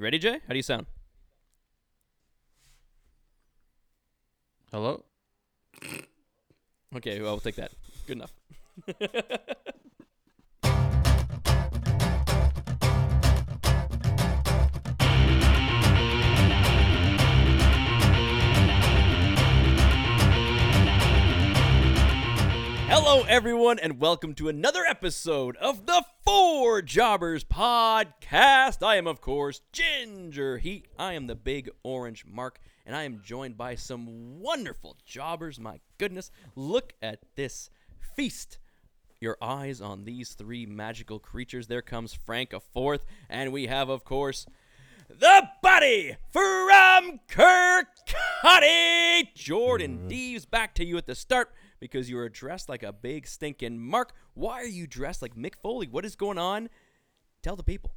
You ready, Jay? How do you sound? Hello? Okay, well, we'll take that. Good enough. Hello, everyone, and welcome to another episode of the Four Jobbers Podcast. I am, of course, Ginger Heat. I am the big orange mark, and I am joined by some wonderful jobbers. My goodness, look at this feast. Your eyes on these three magical creatures. There comes Frank, a fourth, and we have, of course, the buddy from Kirkcaldy, Jordan mm-hmm. Deves. Back to you at the start because you are dressed like a big stinking Mark. Why are you dressed like Mick Foley? What is going on? Tell the people.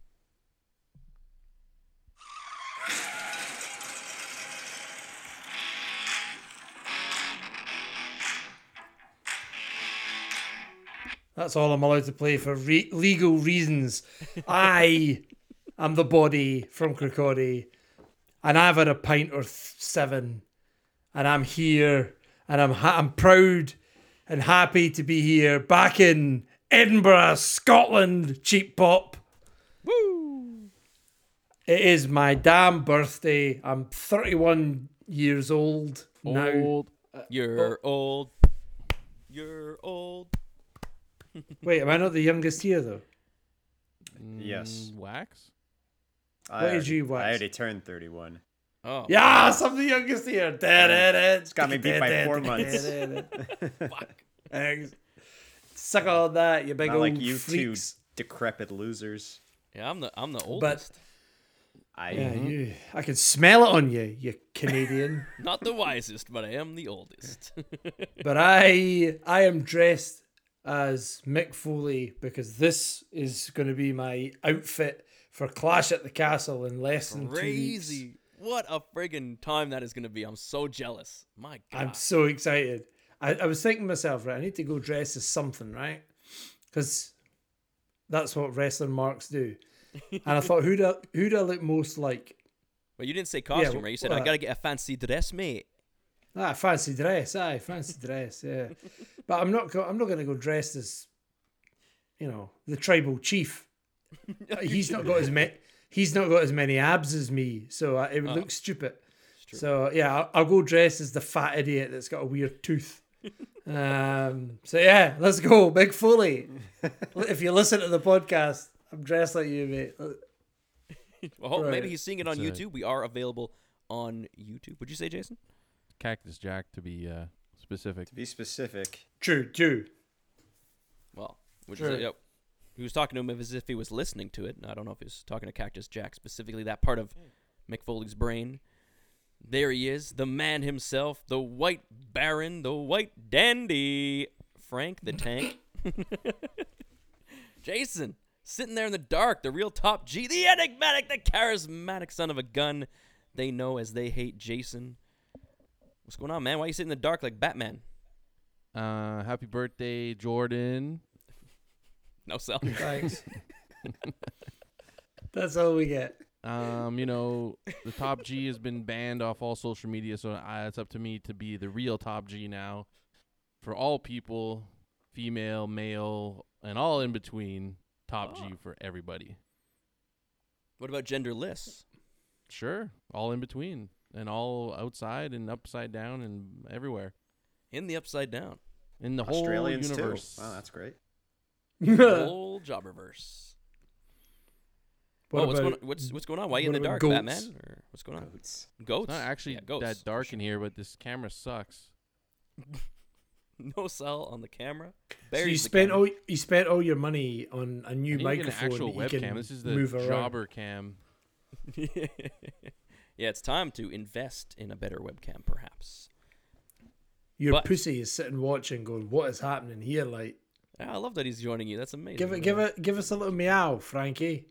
That's all I'm allowed to play for re- legal reasons. I am the body from Kirkcaldy, and I've had a pint or th- seven, and I'm here, and I'm ha- I'm proud and happy to be here, back in Edinburgh, Scotland. Cheap pop. Woo! It is my damn birthday. I'm 31 years old now. You're old. You're old. Wait, am I not the youngest here though? Yes. Mm, Wax? I What age already- you, Wax? I already turned 31. Oh. Yes, I'm the youngest here. It's got me beat by four months. Fuck. Thanks. Suck all that, you big Not old like you freaks. two decrepit losers. Yeah, I'm the I'm the oldest. I Yeah, you. I can smell it on you, you Canadian. Not the wisest, but I am the oldest. but I, I am dressed as Mick Foley because this is going to be my outfit for Clash at the Castle in less than two weeks. What a friggin' time that is going to be. I'm so jealous. My God. I'm so excited. I, I was thinking to myself, right, I need to go dress as something, right? Because that's what wrestling marks do. and I thought, who do, who do I look most like? Well, you didn't say costume, well, right? You said, well, I got to get a fancy dress, mate. Ah, fancy dress, aye, fancy dress, yeah. But I'm not. Go, I'm not going to go dressed as, you know, the tribal chief. he's not got as many. He's not got as many abs as me, so uh, it would look stupid. true. So yeah, I'll, I'll go dress as the fat idiot that's got a weird tooth. um. So yeah, let's go, Big Foley. if you listen to the podcast, I'm dressed like you, mate. Well, maybe he's seeing it on That's YouTube. We are available on YouTube. Would you say, Jason? Cactus Jack to be uh, specific. to be specific. True, true. Well, which Sure. is, yep. He was talking to him as if he was listening to it. I don't know if he was talking to Cactus Jack specifically, that part of Mick Foley's brain. There he is, the man himself, the White Baron, the White Dandy, Frank the Tank. Jason, sitting there in the dark, the real top G, the enigmatic, the charismatic son of a gun they know as they hate Jason. What's going on, man? Why are you sitting in the dark like Batman? Uh, happy birthday, Jordan. No selling. Thanks. That's all we get. Um, you know, the top G has been banned off all social media, so I, it's up to me to be the real top G now for all people, female, male, and all in between. Top G Oh. for everybody. What about genderless? Sure, all in between, and all outside and upside down and everywhere In the upside down. in the whole universe. too. Wow, that's great. The whole jobberverse. What oh, what's about- going what's what's going on? Why are you in the dark, goats? Batman? Or what's going on? Goats. Goats. It's not actually Yeah, goats. that dark in here, but this camera sucks. No cell on the camera. So you spent camera. all you spent all your money on a new I need to get microphone. an actual webcam. This is the move around. jobber cam. yeah, it's time to invest in a better webcam, perhaps. Your But- pussy is sitting watching, going, "What is happening here?" Like, Yeah, I love that he's joining you. That's amazing. give it, give it, give us a little meow, Frankie.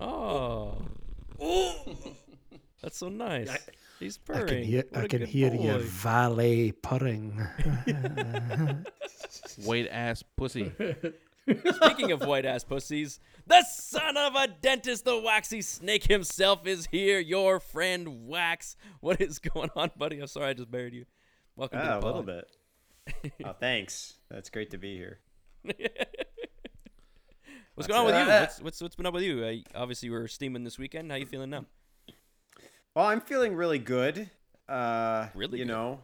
Oh, that's so nice. I- he's I purring. can hear, What I a can hear your valet purring. White ass pussy. Speaking of white ass pussies, the son of a dentist, the waxy snake himself, is here. Your friend Wax. What is going on, buddy? I'm sorry I just buried you. Welcome to Ah, the a little bit. oh, thanks. That's great to be here. What's That's going on with you? What's, what's what's been up with you? Uh, obviously, we're steaming this weekend. How you feeling now? Well, I'm feeling really good. Uh, Really you good. know,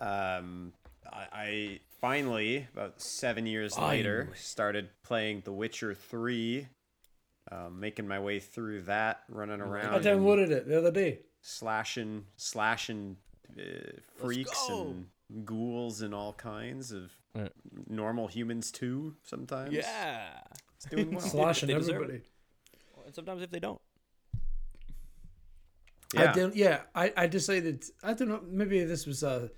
um, I, I finally about seven years Finally. later started playing The Witcher Three. Um, making my way through that, running around, I and downloaded it the other day. slashing, slashing uh, freaks and ghouls and all kinds of Right. normal humans too. Sometimes, Yeah. it's doing well. Slashing They deserve everybody. And sometimes if they don't. I Yeah. didn't. Yeah, I, I decided. I don't know. Maybe this was a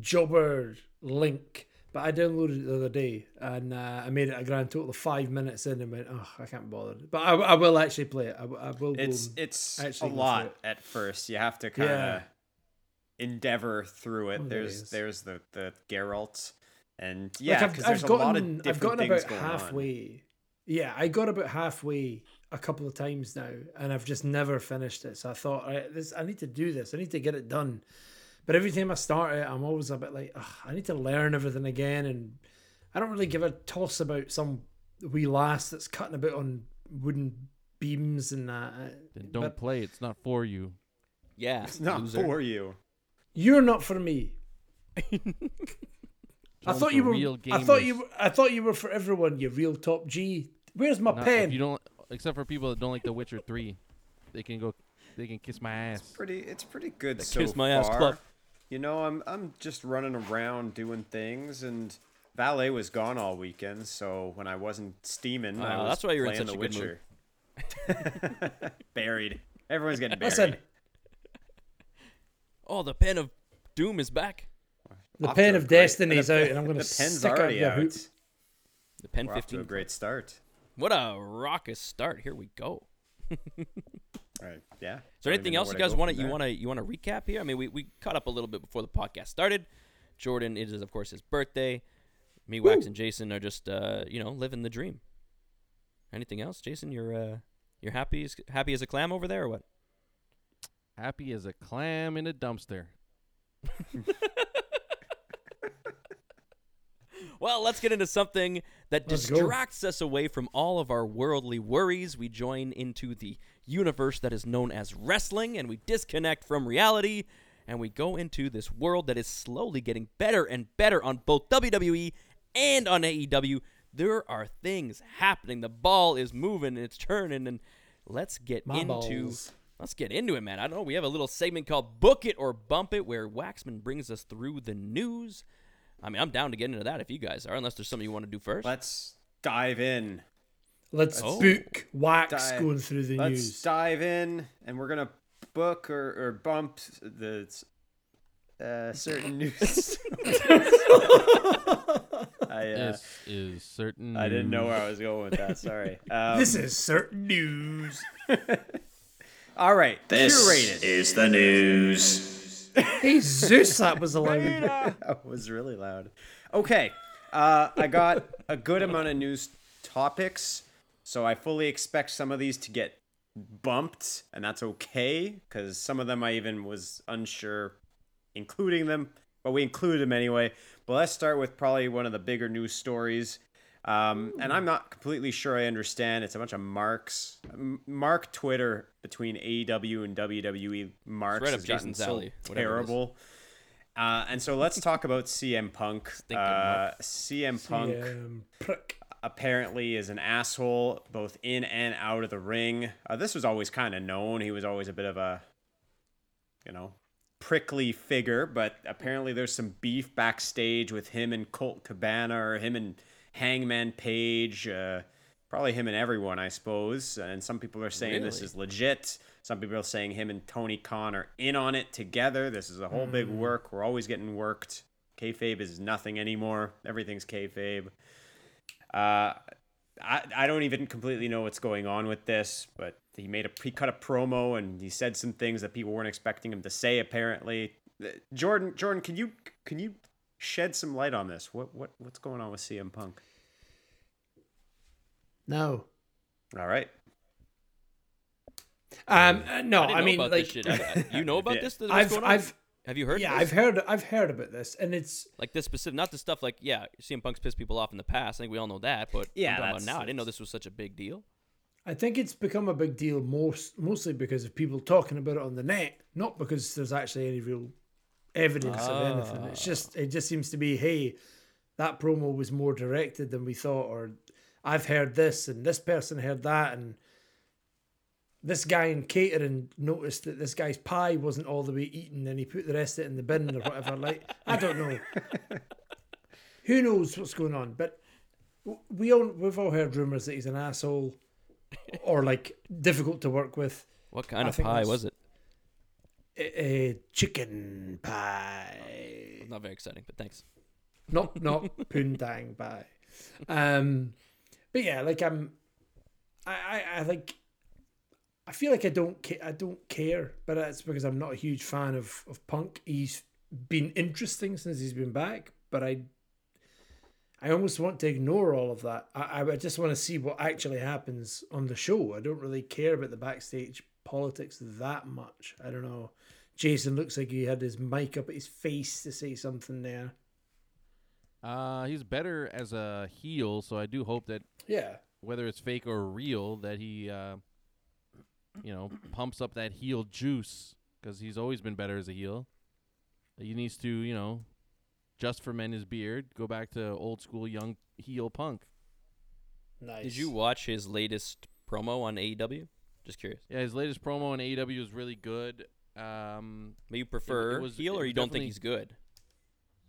jobber link, but I downloaded it the other day and uh, I made it a grand total of five minutes in and went, oh, I can't bother. But I, I will actually play it. I, I will. It's go it's a actually go through lot it. at first. You have to kind of Yeah. Endeavor through it. Oh, there's is. there's the the Geralt, and yeah, I've, because I've there's a gotten, lot of I've gotten things about going on. halfway. Yeah, I got about halfway a couple of times now, and I've just never finished it. So I thought, all right, this I need to do this. I need to get it done. But every time I start it, I'm always a bit like, I need to learn everything again, and I don't really give a toss about some wee lass that's cutting about on wooden beams and that. Then don't But play. It's not for you. Yeah. It's not loser. for you. You're not for me. I thought you were. real I thought you. Were, I thought you were for everyone. You real top G. Where's my Not- pen? If you don't, except for people that don't like The Witcher Three, they can go. They can kiss my ass. Pretty, it's pretty good The so Kiss My Ass far. Club. You know, I'm I'm just running around doing things, and Valet was gone all weekend, so when I wasn't steaming, I Ah, was that's why you're in playing such The a good mood. Witcher. buried. Everyone's getting buried. Listen, Oh, the pen of doom is back. the Off pen of great- destiny's out, and I'm going to the pen's stick out already your out. hoop. The pen We're off to a great start. What a raucous start. Here we go. All right. Yeah. Is there anything else you guys want to you want to? to you want to recap here? I mean, we, we caught up a little bit before the podcast started. Jordan, it is of course his birthday. Me, Wax, and Jason are just uh, you know living the dream. Anything else, Jason? You're uh, you're happy as happy as a clam over there, or what? Happy as a clam in a dumpster. Well, let's get into something that Let's go. distracts us away from all of our worldly worries. We join into the universe that is known as wrestling, and we disconnect from reality, and we go into this world that is slowly getting better and better on both WWE and on AEW. There are things happening. The ball is moving and it's turning, and let's get My into balls. Let's get into it, man. I don't know. We have a little segment called "Book It or Bump It," where Waxman brings us through the news. I mean, I'm down to get into that if you guys are, unless there's something you want to do first. Let's dive in. Let's Oh. book wax Dive- going through the Let's news. dive in, and we're gonna book or, or bump the uh, certain news. I uh, This is certain. I didn't know where I was going with that. Sorry. Um, this is certain news. all right. This Curated. is the news. hey Zeus, that was allowed. that was really loud. Okay, uh, I got a good amount of news topics, so I fully expect some of these to get bumped, and that's okay because some of them I even was unsure including them, but we included them anyway. But let's start with probably one of the bigger news stories. Um, and I'm not completely sure I understand. It's a bunch of marks. Mark Twitter between AEW and WWE marks right up gotten Jason's so alley, whatever it is. terrible. Uh, and so let's talk about CM Punk. Uh, CM Punk prick. apparently is an asshole both in and out of the ring. Uh, this was always kind of known. He was always a bit of a, you know, prickly figure, but apparently there's some beef backstage with him and Colt Cabana or him and Hangman Page. Uh, probably him and everyone, I suppose. And some people are saying this is legit. Some people are saying him and Tony Khan are in on it together. This is a whole big work. We're always getting worked. Kayfabe is nothing anymore. Everything's kayfabe. Uh, I, I don't even completely know what's going on with this, but he made a he cut a promo and he said some things that people weren't expecting him to say. Apparently, Uh, Jordan Jordan, can you can you shed some light on this? What what what's going on with CM Punk? No. All right. Um, uh, no, I, I, mean, like, shit. I- I- you know about Yeah. this? What's I've, going on? I've, Have you heard? yeah, this? I've heard, I've heard about this, and it's like this specific, not the stuff like yeah, CM Punk's pissed people off in the past. I think we all know that, but Yeah, I'm talking about that's- now. I didn't know this was such a big deal. I think it's become a big deal most mostly because of people talking about it on the net, not because there's actually any real evidence of ah. anything. It's just it just seems to be, hey, that promo was more directed than we thought, or I've heard this and this person heard that, and this guy in catering noticed that this guy's pie wasn't all the way eaten and he put the rest of it in the bin or whatever. like I don't know. Who knows what's going on? But we all we've all heard rumors that he's an asshole or like difficult to work with. What kind I of pie was it? A, a chicken pie, Not very exciting, but thanks. not not poontang pie. Um, but yeah, like I'm, I I, I like. I feel like I don't ca- I don't care, but that's because I'm not a huge fan of of Punk. He's been interesting since he's been back, but I I almost want to ignore all of that. I I just want to see what actually happens on the show. I don't really care about the backstage politics that much. I don't know. Jason looks like he had his mic up at his face to say something there. Uh, he's better as a heel, so I do hope that Yeah. whether it's fake or real, that he, uh, you know, pumps up that heel juice because he's always been better as a heel. He needs to, you know, just ferment his beard, go back to old school young heel punk. Nice. Did you watch his latest promo on AEW? Just curious. Yeah, his latest promo in AEW is really good. Um, But you prefer was- heel, or you don't think he's good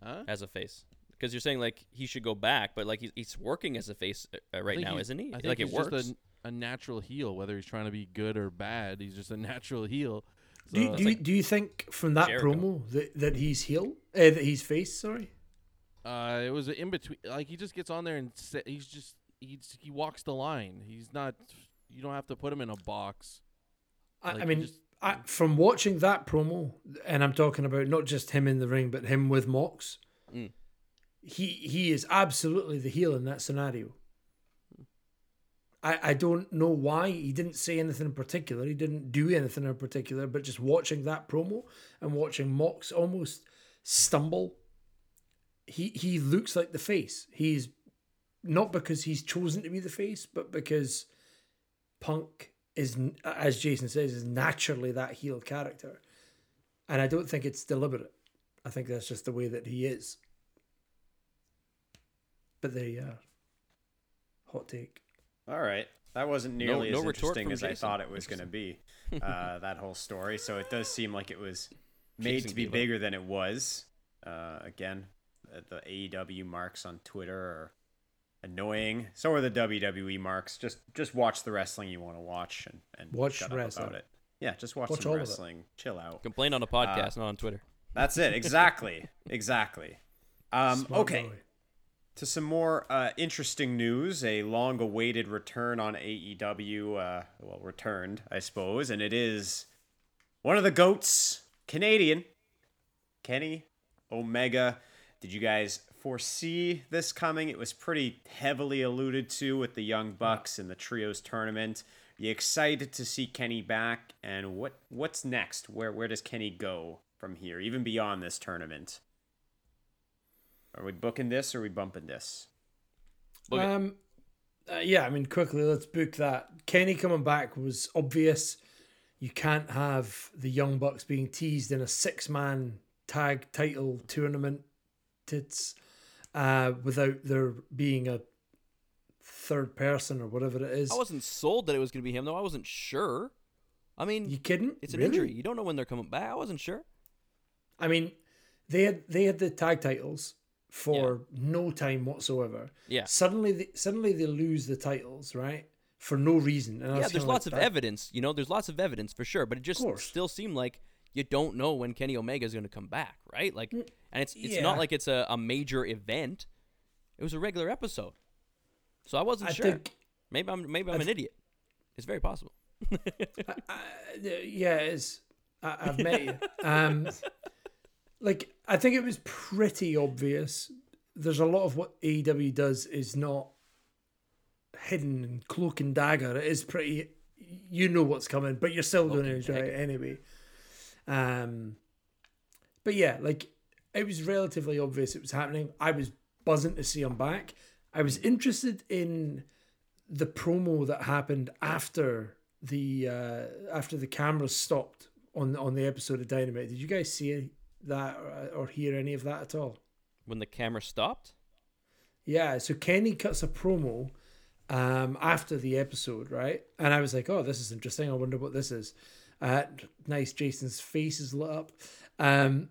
huh? as a face? Because you're saying like he should go back, but like he's, he's working as a face uh, right now, isn't he? I think like he's it works. just a, a natural heel, whether he's trying to be good or bad. He's just a natural heel. Do you, So- do, you, do you think from that Jericho. promo that, that he's heel? Uh, that he's face, sorry? Uh, it was in between. Like he just gets on there and sa- he's just he's he walks the line. He's not. You don't have to put him in a box. I, Like, I mean, just- I, from watching that promo, and I'm talking about not just him in the ring, but him with Mox, Mm. he he is absolutely the heel in that scenario. I, I don't know why he didn't say anything in particular. He didn't do anything in particular, but just watching that promo and watching Mox almost stumble, he he looks like the face. He's not because he's chosen to be the face, but because Punk is, as Jason says, is naturally that heel character, and I don't think it's deliberate. I think that's just the way that he is. But there you are. Hot take. All right. That wasn't nearly no as retort interesting from as I thought it was going to be. Uh, that whole story. So it does seem like it was made Jason to be gave bigger than it was. Uh, again, the AEW marks on Twitter are annoying. So are the WWE marks. Just just watch the wrestling you want to watch and, and Watch shut up wrestling. about it. Yeah, just watch, Watch some all of it. wrestling. Chill out. Complain on a podcast, not on Twitter. That's it. Exactly. exactly. Um, okay. boy. To some more uh, interesting news, a long awaited return on AEW, uh, well, returned, I suppose, and it is one of the GOATs, Canadian, Kenny Omega. Did you guys foresee this coming? It was pretty heavily alluded to with the Young Bucks and the Trios tournament. Are you excited to see Kenny back? And what what's next? Where where does Kenny go from here, even beyond this tournament? Are we booking this or are we bumping this? Book. Um, uh, yeah, I mean, quickly, let's book that. Kenny coming back was obvious. You can't have the Young Bucks being teased in a six man tag title tournament tits uh, without there being a third person or whatever it is. I wasn't sold that it was going to be him, though. I wasn't sure. I mean, you kidding? it's an Really? injury. You don't know when they're coming back. I wasn't sure. I mean, they had they had the tag titles for no time whatsoever. Yeah. Suddenly, they, suddenly they lose the titles, right? For no reason. And Yeah, there's lots like, of that- evidence. You know, there's lots of evidence for sure, but it just still seemed like you don't know when Kenny Omega is going to come back, right? Like, and it's it's yeah. not like it's a, a major event. It was a regular episode, so I wasn't I sure. think maybe I'm maybe I'm an idiot. It's very possible. Uh, yeah, it is. I, I've met you. Um, like I think it was pretty obvious. There's a lot of what AEW does is not hidden and cloak and dagger, it is pretty. You know what's coming, but you're still going to enjoy it anyway. Um, but yeah, like it was relatively obvious it was happening. I was buzzing to see him back. I was interested in the promo that happened after the uh, after the cameras stopped on on the episode of Dynamite. Did you guys see that or, or hear any of that at all? When the camera stopped, Yeah, so Kenny cuts a promo um, after the episode, right? And I was like, oh, this is interesting. I wonder what this is. Uh, nice, Jason's face is lit up. Um,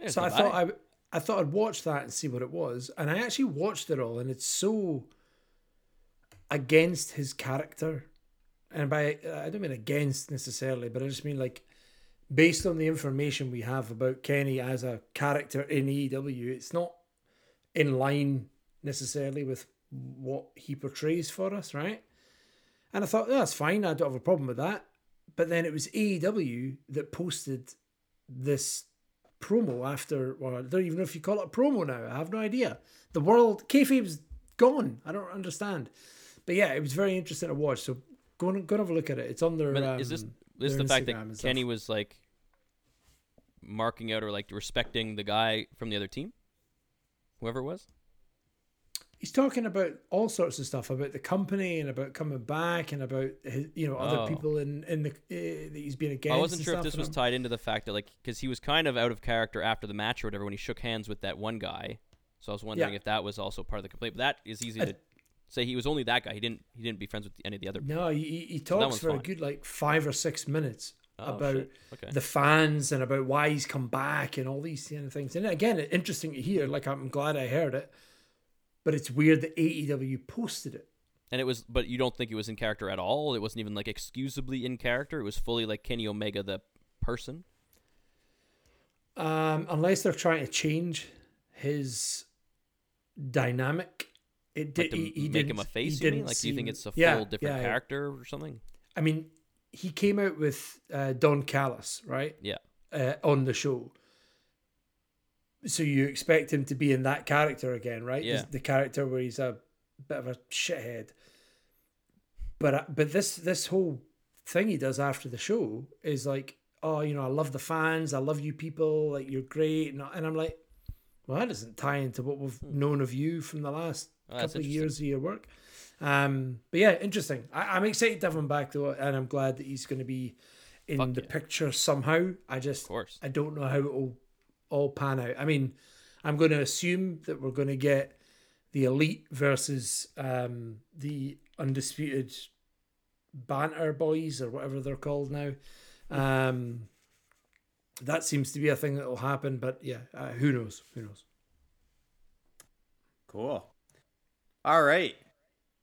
There's so I thought. I, I thought I'd watch that and see what it was, and I actually watched it all, and it's so against his character, and by I don't mean against necessarily, but I just mean like based on the information we have about Kenny as a character in AEW, it's not in line necessarily with what he portrays for us, right? And I thought "Yeah, that's fine. I don't have a problem with that. But then it was AEW that posted this promo after. Well, I don't even know if you call it a promo now. I have no idea. The world kayfabe's gone. I don't understand. But yeah, it was very interesting to watch. So go and go and have a look at it. It's on their. But um, is this this their the fact Instagram and that. Kenny was like marking out or like respecting the guy from the other team, whoever it was? He's talking about all sorts of stuff about the company and about coming back and about his, you know other Oh. people in in the uh, that he's been against. I wasn't and sure if this was I'm- tied into the fact that like because he was kind of out of character after the match or whatever when he shook hands with that one guy. So I was wondering Yeah. if that was also part of the complaint. But that is easy I- to say. He was only that guy. He didn't he didn't be friends with any of the other. People. No, he, he- talks one's for a good like five or six minutes Oh, about. Okay. the fans and about why he's come back and all these kind of things. And again, interesting to hear. Like I'm glad I heard it, but it's weird that AEW posted it. And it was, but you don't think it was in character at all? It wasn't even like excusably in character. It was fully like Kenny Omega, the person. Um, unless they're trying to change his dynamic. It did. Like to he, he make him a face. He You mean? Like, do you think it's a full different yeah, character or something? I mean, he came out with uh, Don Callis, right? Yeah. Uh, on the show. So you expect him to be in that character again, right? Yeah. The character where he's a bit of a shithead. But uh, but this this whole thing he does after the show is like, oh, you know, I love the fans, I love you people, like you're great, and, and I'm like, well, that doesn't tie into what we've known of you from the last Oh, couple of years of your work. Um, but yeah, interesting. I, I'm excited to have him back though, and I'm glad that he's going to be in Fuck the yeah. picture somehow. I Of just course. I don't know how it'll all pan out. I mean, I'm going to assume that we're going to get the elite versus um, the undisputed banter boys or whatever they're called now. Um, that seems to be a thing that will happen, but yeah, uh, who knows? Who knows? Cool. All right.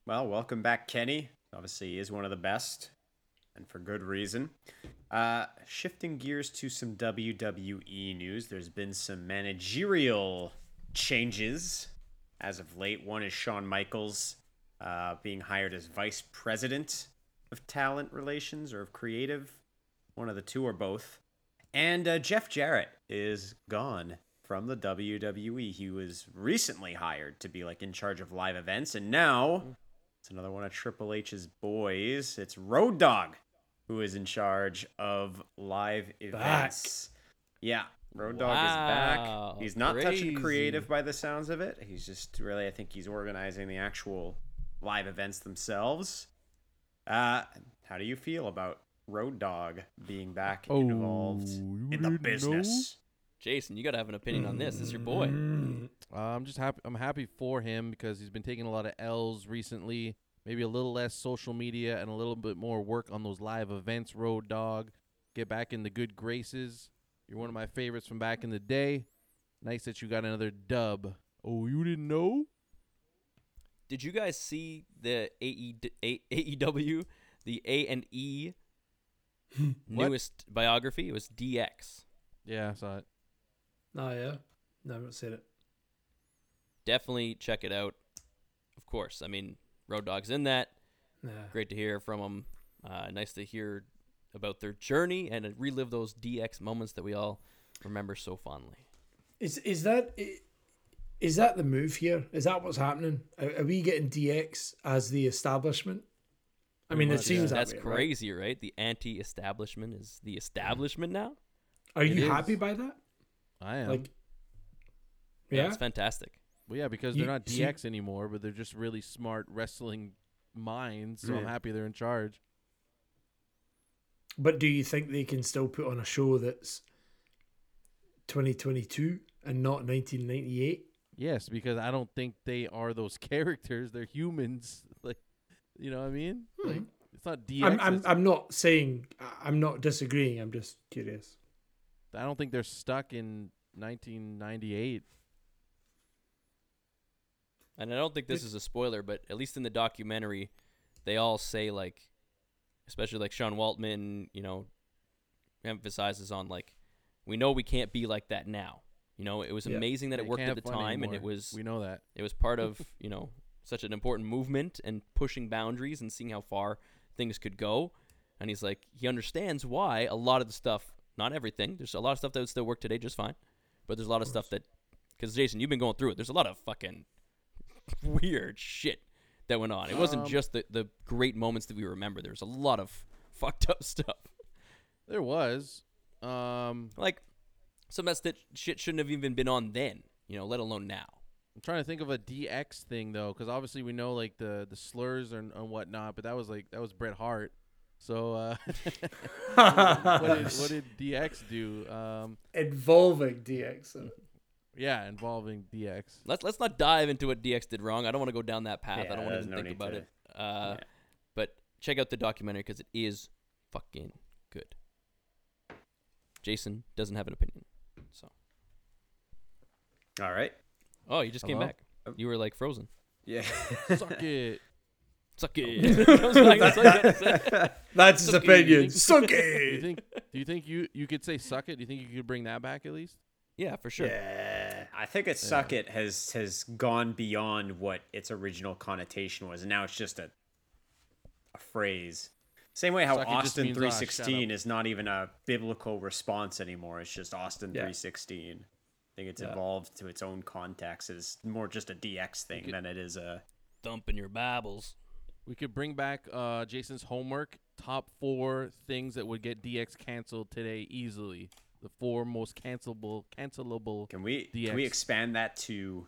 Well, welcome back, Kenny. Obviously, he is one of the best, and for good reason. Uh, shifting gears to some WWE news, there's been some managerial changes as of late. One is Shawn Michaels uh, being hired as vice president of talent relations or of creative, one of the two or both. And uh, Jeff Jarrett is gone from the WWE. He was recently hired to be like in charge of live events, and now it's another one of Triple H's boys. It's Road Dog who is in charge of live events. Yeah, Road Dog is back. He's not touching crazy. creative by the sounds of it. He's just really, I think he's organizing the actual live events themselves. Uh, how do you feel about Road Dog being back Oh, involved in the didn't know? business? Jason, you gotta have an opinion on this. This is your boy. Mm. Uh, I'm just happy. I'm happy for him because he's been taking a lot of L's recently. Maybe a little less social media and a little bit more work on those live events. Road Dog, get back in the good graces. You're one of my favorites from back in the day. Nice that you got another dub. Oh, you didn't know? Did you guys see the AE, A- AEW, the A and E newest biography? It was DX. Yeah, I saw it. Oh yeah, never seen it. Definitely check it out. Of course, I mean Road Dog's in that. Yeah. Great to hear from them. Uh, nice to hear about their journey and relive those DX moments that we all remember so fondly. Is is that i- Is that the move here? Is that what's happening? Are, are we getting DX as the establishment? I mean, it seems yeah. that That's way, crazy, right? The anti-establishment is the establishment now. Are It you is. happy by that? I am. Like, Yeah, yeah. it's fantastic. Well, yeah, because they're not see- DX anymore, but they're just really smart wrestling minds. So I'm Yeah. happy they're in charge. But do you think they can still put on a show that's 2022 and not 1998? Yes, because I don't think they are those characters. They're humans. Like, you know what I mean? Hmm. Like, it's not DX. I'm, I'm, it's- I'm not saying I'm not disagreeing. I'm just curious. I don't think they're stuck in 1998. And I don't think this is a spoiler, but at least in the documentary, they all say like, especially like Sean Waltman, you know, emphasizes on like, we know we can't be like that now. You know, it was Yeah. amazing that They it worked at the have fun time, and it was We know that. it was part of you know such an important movement and pushing boundaries and seeing how far things could go. And he's like, he understands why a lot of the stuff, not everything. There's a lot of stuff that would still work today just fine, but there's a lot of stuff that, because Jason, you've been going through it. There's a lot of fucking weird shit that went on. It wasn't Um, just the the great moments that we remember. There was a lot of fucked up stuff. There was. Um, Like some of that shit shouldn't have even been on then. You know, let alone now. I'm trying to think of a DX thing though, because obviously we know like the the slurs and, and whatnot, but that was like that was Bret Hart. So uh, what, did, what did DX do? Um, Involving DX. So- yeah, involving DX. Let's let's not dive into what DX did wrong. I don't want to go down that path. Yeah, I don't want to even no think about to- it. Uh, But check out the documentary because it is fucking good. Jason doesn't have an opinion. So, All right. oh, you just came Hello? back. You were like frozen. Yeah. Suck it. Suck it. Like- that's all you had to say. That's his Suck it. Do you think? Do you think you you could say suck it? Do you think you could bring that back at least? yeah, for sure. Yeah, I think it suck it has has gone beyond what its original connotation was, and now it's just a a phrase. Same way how Suck Austin means, "Ah, 316 is not even a biblical response anymore. It's just Austin Yeah. 316. I think it's Yeah. evolved to its own context. It's more just a DX thing than it is a. Thumping your babbles. We could bring back uh, Jason's homework. Top four things that would get DX canceled today easily. The four most cancelable, cancelable. Can we can we expand that to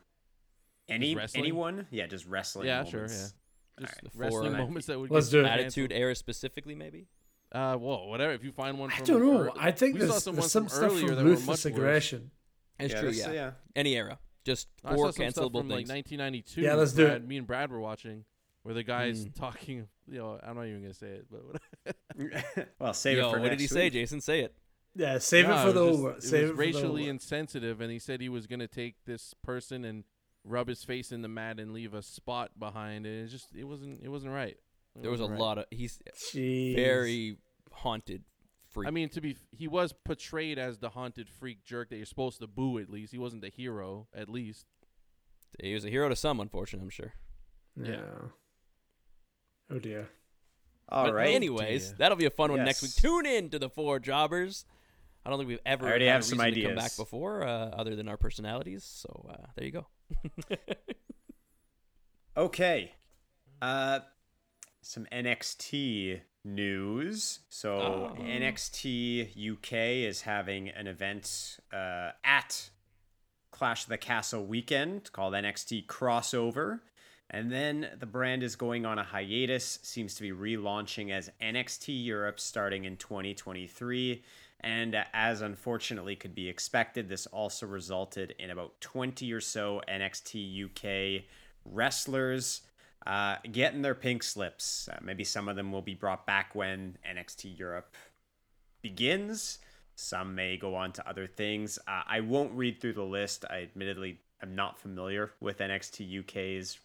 any anyone? Yeah, just wrestling. Yeah, sure, yeah. Just Alright. wrestling four- moments that would Let's get do it. Attitude era specifically, maybe. Uh, whoa, whatever. If you find one, I don't know. ear- I think we saw some there's some stuff earlier from that were ruthless much worse. aggression. It's Yeah, true. Yeah. yeah. Any era. Just I four saw some stuff cancelable from like things. 1992. Yeah, let's do Brad, it. Me and Brad were watching, where the guy's Mm. talking. You know, I'm not even gonna say it, but what- well, save Yo, it for what did he next say. Jason? Say it. Yeah, save No, it for the just- Save it it was for the racially over. insensitive, and he said he was gonna take this person and rub his face in the mat and leave a spot behind it. It just it wasn't it wasn't right. It There was a wasn't right. lot of. He's Jeez. very haunted freak. I mean, to be, he was portrayed as the haunted freak jerk that you're supposed to boo. At least he wasn't the hero. At least he was a hero to some, unfortunately, I'm sure. Yeah. Oh dear. All but right. anyways, oh, dear. that'll be a fun one next week. Tune in to the four jobbers. I don't think we've ever I already had have some to come back before, uh, other than our personalities. So uh, there you go. Okay. Uh some NXT news. So Oh. NXT UK is having an event uh, at Clash of the Castle weekend called NXT Crossover. And then the brand is going on a hiatus, seems to be relaunching as NXT Europe starting in 2023. And as unfortunately could be expected, this also resulted in about 20 or so NXT UK wrestlers uh, getting their pink slips. Uh, maybe some of them will be brought back when NXT Europe begins. Some may go on to other things. Uh, I won't read through the list. I admittedly am not familiar with NXT UK's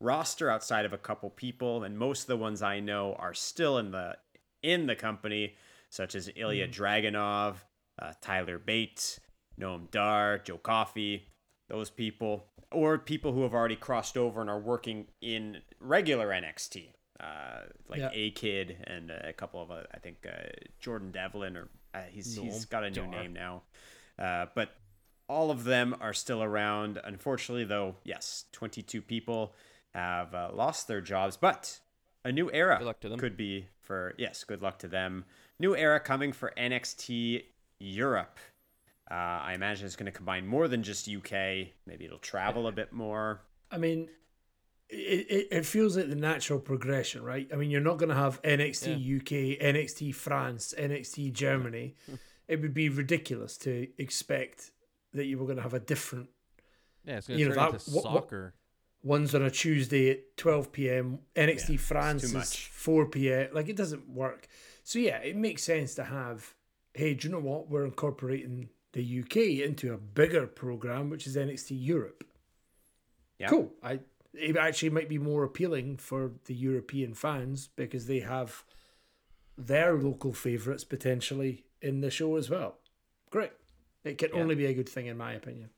roster outside of a couple people, and most of the ones I know are still in the in the company, such as Ilya Dragunov, uh, Tyler Bates, Noam Dar, Joe Coffey, those people, or people who have already crossed over and are working in regular NXT, uh, like Yeah. A Kid and a couple of, uh, I think uh, Jordan Devlin, or uh, he's he's Noam got a new Dar. name now, uh, but all of them are still around. Unfortunately, though, yes, 22 people have uh, lost their jobs, but a new era Good luck to them. could be for yes, good luck to them. New era coming for NXT Europe. Uh, I imagine it's going to combine more than just UK. Maybe it'll travel a bit more. I mean, it, it, it feels like the natural progression, right? I mean, you're not going to have NXT UK, NXT France, NXT Germany. it would be ridiculous to expect that you were going to have a different Yeah, it's gonna You know, turn that- into what- what- soccer. ones on a Tuesday at 12 p.m. NXT Yeah, France is much. 4 p.m. Like it doesn't work. So yeah, it makes sense to have. Hey, do you know what? We're incorporating the UK into a bigger program, which is NXT Europe. Yeah. Cool. I it actually might be more appealing for the European fans because they have their local favourites potentially in the show as well. Great. It can Yeah. only be a good thing in my opinion.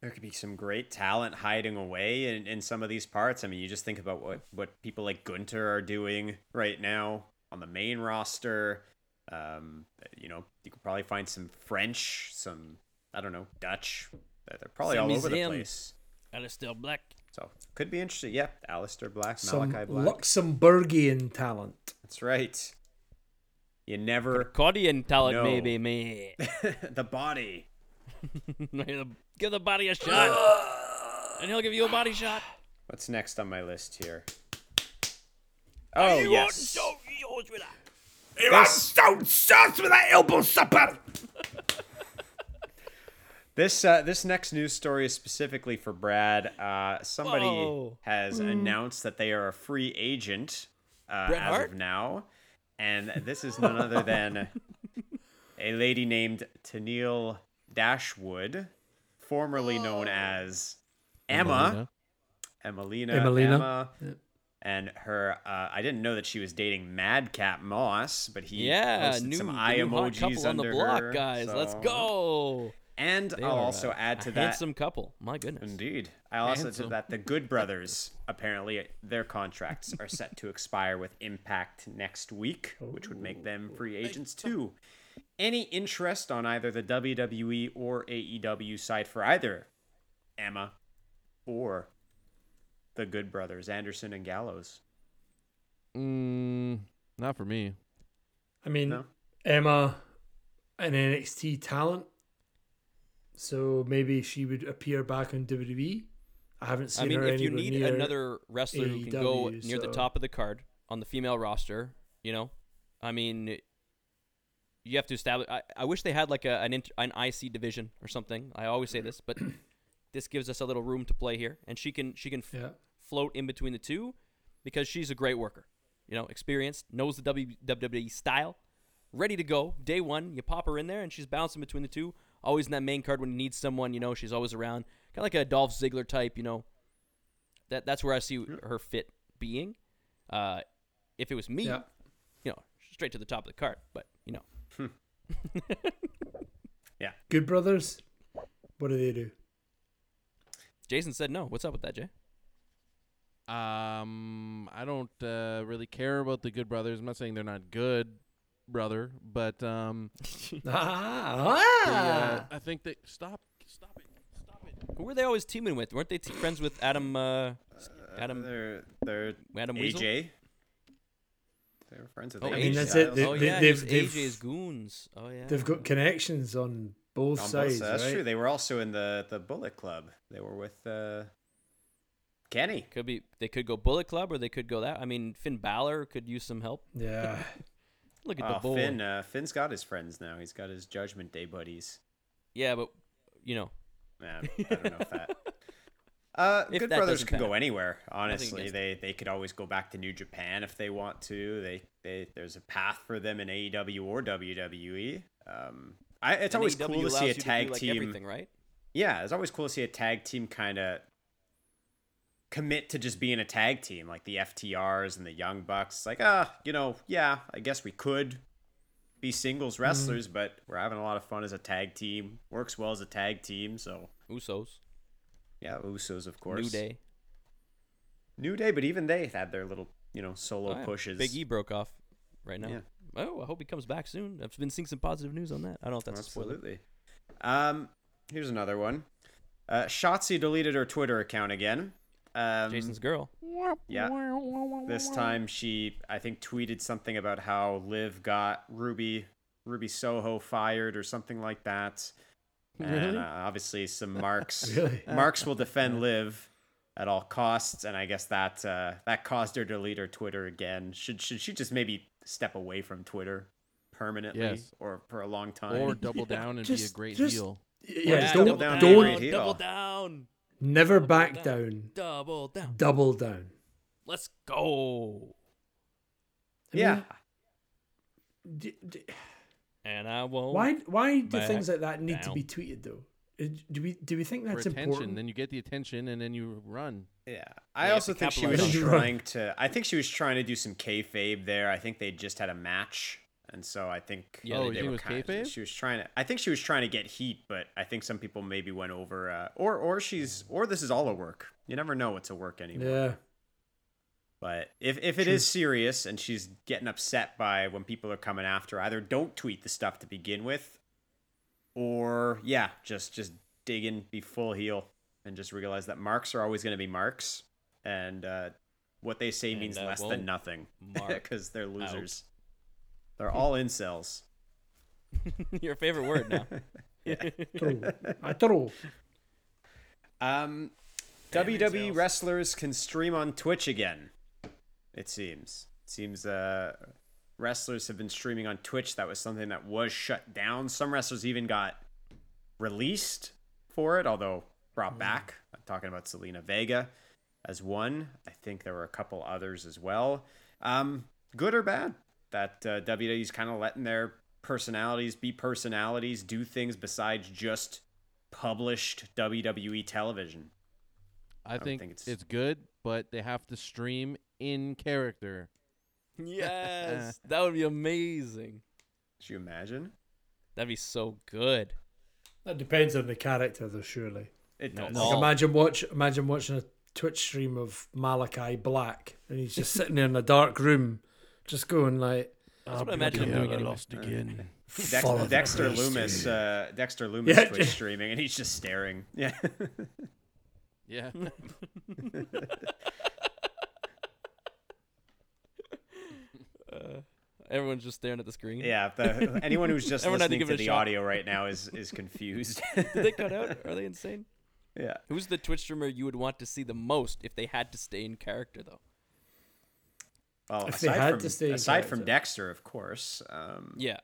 There could be some great talent hiding away in, in some of these parts. I mean, you just think about what, what people like Gunter are doing right now on the main roster. Um, you know, you could probably find some French, some, I don't know, Dutch. They're they're probably all Sami over the place. Aleister Black. So could be interesting. Yeah, Aleister Black, Some Malachi Black. Luxembourgian talent. That's right. You never Accordion talent, No. maybe, me. the body. give the body a shot, and he'll give you a body shot. What's next on my list here? Oh yes. This uh, this next news story is specifically for Brad. Uh, somebody Whoa. has announced that they are a free agent uh, as Hart? of now, and this is none other than a lady named Tenille Dashwood, formerly known as Emma. Emmalina. Emmalina. Emma. And her, uh, I didn't know that she was dating Madcap Moss, but he Yeah, posted new, some eye emojis couple on the under block, her, guys. Let's go. And They I'll also a- add to a that. handsome couple. My goodness. Indeed. I also add to that the Good Brothers apparently their contracts are set to expire with Impact next week, which would make them free agents too. Any interest on either the WWE or AEW side for either Emma or the Good Brothers, Anderson and Gallows? Mm, not for me. I mean, No? Emma, an NXT talent, so maybe she would appear back on WWE. I haven't seen I mean, her if you need another wrestler who can go AEW, near the top of the card on the female roster, you know, I mean, you have to establish. I, I wish they had like a, an inter, an IC division or something. I always say this, but this gives us a little room to play here, and she can she can Yeah. Float in between the two because she's a great worker. You know, experienced, knows the WWE style, ready to go. Day one, you pop her in there, and she's bouncing between the two. Always in that main card when you need someone. You know, she's always around, kind of like a Dolph Ziggler type. You know, that that's where I see her fit being. Uh, if it was me, Yeah. you know, straight to the top of the card. But you know, Yeah. Good Brothers. What do they do? Jason said no. What's up with that, Jay? Um, I don't uh, really care about the Good Brothers. I'm not saying they're not good, brother, but um, Ah, they, uh, ah. I think they stop, stop it, stop it. Who were they always teaming with? Weren't they t- friends with Adam? Uh, Adam? They're they're Adam Weasel? AJ. They were friends with Oh, AJ. I mean, that's it. They- oh they- yeah, they've- they've, they've- AJ's goons. Oh yeah. they've got connections on both On both sides, sides. That's right? true. They were also in the the Bullet Club. They were with uh, Kenny. Could be they could go Bullet Club or they could go that. I mean, Finn Balor could use some help. Yeah. Look at Oh, the boy. Finn. Uh, Finn's got his friends now. He's got his Judgment Day buddies. Yeah, but you know, Man, I don't know if that. Uh, If Good that Brothers doesn't can go anywhere. Honestly, they they could always go back to New Japan if they want to. They they there's a path for them in AEW or WWE. Um, I, it's and always AEW cool to see a you do, tag like, team. Everything, right? Yeah, it's always cool to see a tag team kind of commit to just being a tag team, like the FTRs and the Young Bucks. Like, ah, you know, yeah, I guess we could be singles Mm-hmm. wrestlers, but we're having a lot of fun as a tag team. Works well as a tag team, so Usos, yeah, Usos, of course. New Day. New Day, but even they had their little, you know, solo Oh, pushes. Big E broke off right now. Yeah. Oh, I hope he comes back soon. I've been seeing some positive news on that. I don't know if that's. Absolutely. Um, here's another one. Uh, Shotzi deleted her Twitter account again. Um, Jason's girl. Yeah. This time she, I think, tweeted something about how Liv got Ruby, Ruby Soho fired or something like that. And Really? uh, obviously some marks. Really? Marks will defend Liv at all costs, and I guess that uh, that caused her to delete her Twitter again. Should should she just maybe step away from Twitter permanently Yes. or for a long time? Or double down and be a great just- heel. Yeah, double don't down, don't Great heel. double down, never Double back down. down. double down. Double down. Let's go. I yeah. mean, d- d- And I won't. why why do things like that need to be tweeted though? Uh, Do we do we think For that's attention, important? then you get the attention, and then you run. Yeah, I have also think she was trying to. I think she was trying to do some kayfabe there. I think they just had a match, and so I think Yeah, Oh, they they were kind kayfabe? She was trying to. I think she was trying to get heat, but I think some people maybe went over. Uh, or or she's or this is all a work. You never know what's a work anymore. yeah. But if if it is serious and she's getting upset by when people are coming after, either don't tweet the stuff to begin with, or yeah, just just dig in, be full heel, and just realize that marks are always going to be marks, and uh, what they say And, means uh, less won't than nothing because they're losers. They're all incels. Your favorite word now. True. I true. Um, Damn WWE incels. wrestlers can stream on Twitch again. It seems. It seems uh, wrestlers have been streaming on Twitch. That was something that was shut down. Some wrestlers even got released for it, although brought back. I'm talking about Zelina Vega as one. I think there were a couple others as well. Um, good or bad that uh, WWE's kind of letting their personalities be personalities, do things besides just published WWE television. I, don't think, think it's... it's- good, but they have to stream in character. yes, that would be amazing. Could you imagine? That'd be so good. That depends on the character, though. Surely. It does. Like imagine watch imagine watching a Twitch stream of Malakai Black, and he's just sitting there in a dark room, just going like, That's what I imagine him doing anyway. again. Dex- "Follow Dexter. Loomis, uh, Dexter Lumis Yeah. Twitch streaming, and he's just staring. Yeah, Yeah. Uh, everyone's just staring at the screen. yeah. The, anyone who's just Everyone had to listening to, the shot. audio right now is is confused. Did they cut out? Are they insane? yeah. Who's the Twitch streamer you would want to see the most if they had to stay in character, though? Well, If they aside had from to stay in aside from. Dexter, of course. Um, Yeah,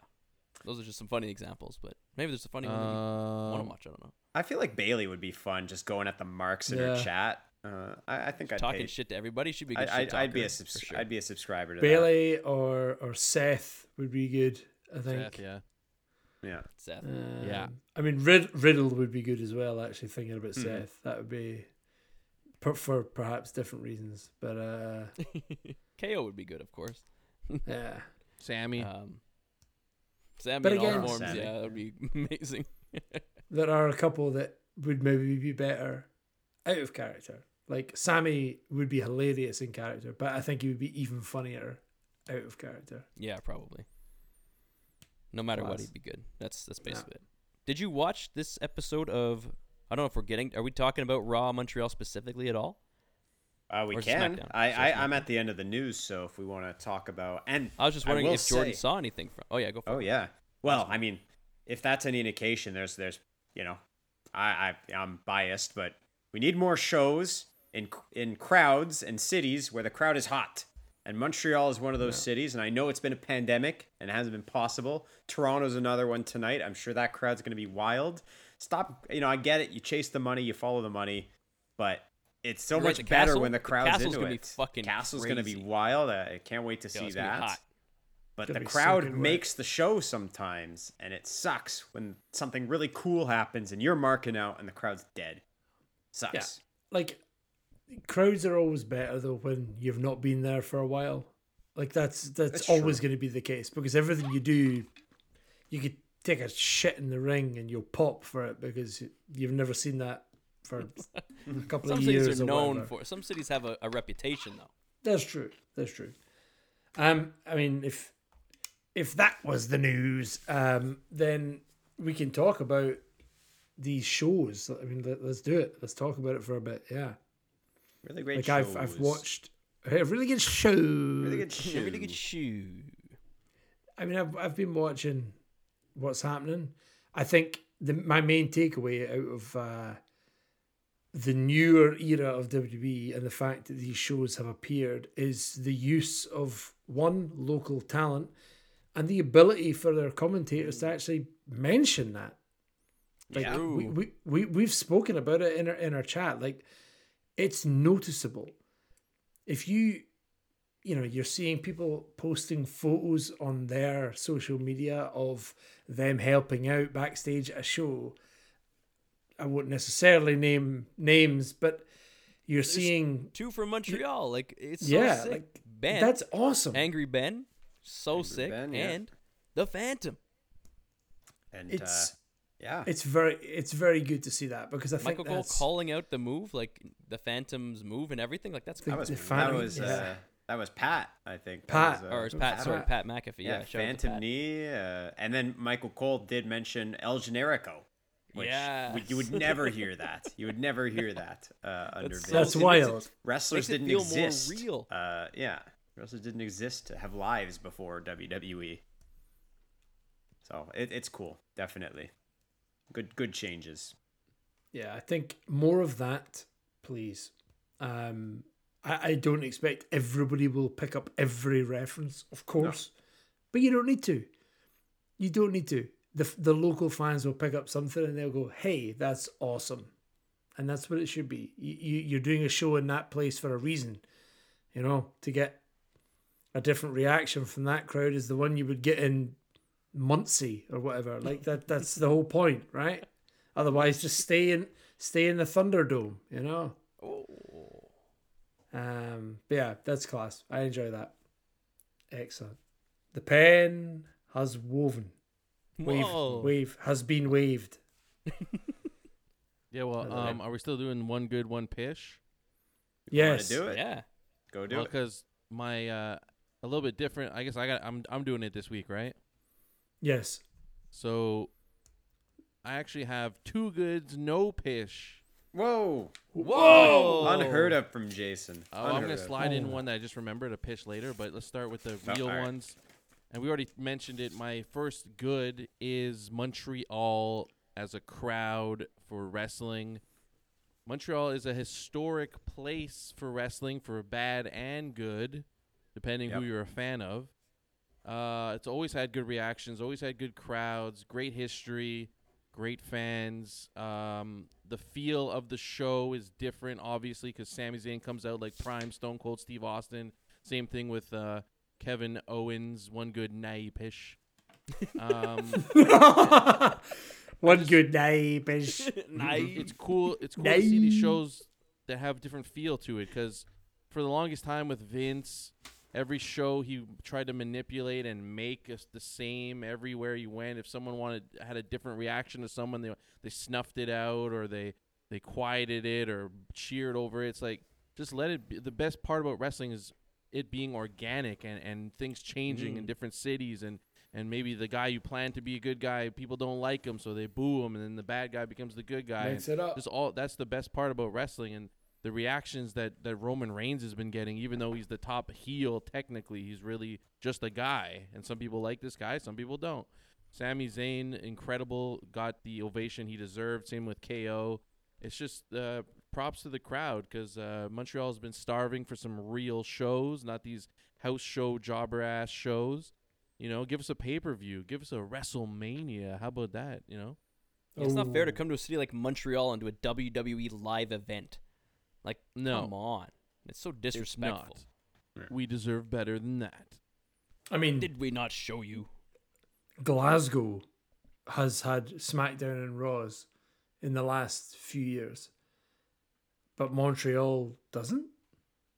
those are just some funny examples, but maybe there's a funny one that you want to Um, watch. I don't know. I feel like Bayley would be fun, just going at the marks in her chat. Uh, I, I think I'd Talking pay, shit to everybody should be a good I, shit I, I'd be a talker, subs- sure. I'd be a subscriber to Bayley or or Seth would be good. I think. Seth, yeah. Yeah. Seth. Yeah. Um, I mean, Rid- Riddle would be good as well. Actually, thinking about Mhm. Seth, that would be per- for perhaps different reasons. But uh, KO would be good, of course. yeah, Sammy. Um, Sammy But in all again- forms, Sammy. yeah, that would be amazing. there are a couple that would maybe be better out of character. Like Sammy would be hilarious in character, but I think he would be even funnier out of character. yeah, probably. No matter what, he'd be good. That's that's basically it. Did you watch this episode of? I don't know if we're getting. Are we talking about Raw Montreal specifically at all? Uh, we Or can. I, So I SmackDown. I'm at the end of the news, so if we want to talk about and I was just wondering if Jordan say- saw anything from. Oh yeah, go for oh it. Oh yeah. Well, I mean, if that's any indication, there's there's you know, I I I'm biased, but we need more shows in in crowds and cities where the crowd is hot. And Montreal is one of those cities, and I know it's been a pandemic and it hasn't been possible. Toronto's another one tonight. I'm sure that crowd's going to be wild. Stop, you know, I get it. You chase the money, you follow the money, but it's so You're much the better castle- when the the crowd's castle's into gonna be it. fucking Castle's going to be wild. I can't wait to Yo, see it's that. But the be so crowd makes the show sometimes, and it sucks when something really cool happens and you're marking out and the crowd's dead. Sucks. Yeah. Like crowds are always better though when you've not been there for a while. Like that's that's, That's always true. going to be the case because everything you do, you could take a shit in the ring and you'll pop for it because you've never seen that for a couple of years. Some cities are known whatever. for. Some cities have a, a reputation though. That's true. That's true. Um, I mean, if if that was the news, um, then we can talk about these shows. I mean, let, us do it. Let's talk about it for a bit. Yeah, Really great like shows. I've I've watched a really good show. Really good A really good show. I mean, I've I've been watching what's happening. I think the my main takeaway out of uh, the newer era of WWE and the fact that these shows have appeared is the use of one local talent and the ability for their commentators to actually mention that. Like Yeah. we, we, we we've spoken about it in our in our chat. Like it's noticeable. If you you know, you're seeing people posting photos on their social media of them helping out backstage at a show. I wouldn't necessarily name names, but you're seeing Two from Montreal. Like it's so yeah, sick. like ben, that's awesome. Angry Ben, so sick, Ben, yeah. and the Phantom. And It's- uh, yeah, It's very it's very good to see that because I Michael think Cole calling out the move, like the Phantom's move and everything. Like that's The- that was the that Phantom, was yeah. That was Pat. I think Pat. was, uh, or it's Pat. Sorry, Pat. Pat McAfee. Yeah, Yeah, shout out to Phantom Pat. Knee, uh, and then Michael Cole did mention El Generico. Which Yes. you would never hear that. You would never hear that uh, under That's Vince. that's it makes wild. Wrestlers didn't feel more exist. real. Uh, yeah, wrestlers didn't exist to have lives before WWE. So it, it's cool, definitely. Good, good changes. Yeah, I think more of that, please. Um, I, I don't expect everybody will pick up every reference, of course, but you don't need to. You don't need to. The the local fans will pick up something and they'll go, "Hey, that's awesome," and that's what it should be. You, you you're doing a show in that place for a reason, you know, to get a different reaction from that crowd is the one you would get in Muncie or whatever. Like that. That's the whole point, right? Otherwise, just stay in stay in the Thunderdome, you know. Um, but yeah, that's class. I enjoy that. Excellent. The pen has woven. Wave, Whoa. wave has been waved. Yeah, well, By the way. um, are we still doing one good, one pish? Yes. Do it? Yeah. Go do well, it. because my uh, a little bit different. I guess I got. I'm I'm doing it this week, right? Yes. So I actually have two goods, no pish. Whoa, Whoa. unheard of from Jason. Oh, I'm gonna of. slide in one that I just remembered to pitch later, but let's start with the Oh, real alright. ones. And we already mentioned it. My first good is Montreal as a crowd for wrestling. Montreal is a historic place for wrestling for bad and good, depending who Yep. you're a fan of. Uh, it's always had good reactions, always had good crowds, great history, great fans. Um, the feel of the show is different, obviously, because Sami Zayn comes out like prime Stone Cold Steve Austin. Same thing with uh, Kevin Owens, one good naipish. Um, One good night, bitch. it's cool. It's cool to see these shows that have different feel to it. Because for the longest time with Vince, every show he tried to manipulate and make us the same everywhere he went. If someone wanted had a different reaction to someone, they they snuffed it out or they they quieted it or cheered over it. It's like just let it. Be. The best part about wrestling is it being organic and and things changing in mm. different cities and and maybe the guy you plan to be a good guy, people don't like him, so they boo him, and then the bad guy becomes the good guy. Mix it up. Just all that's the best part about wrestling, and the reactions that that Roman Reigns has been getting, even though he's the top heel technically, he's really just a guy, and some people like this guy, some people don't. Sami Zayn, incredible, got the ovation he deserved. Same with KO. It's just uh, props to the crowd because uh, Montreal has been starving for some real shows, not these house show jobber ass shows. You know, give us a pay per view, give us a WrestleMania. How about that? You know, It's not fair to come to a city like Montreal and do a WWE live event. Like, No. come on. It's so it's disrespectful. not. We deserve better than that. I mean, Did we not show you? Glasgow has had SmackDown and Raws in the last few years, but Montreal doesn't.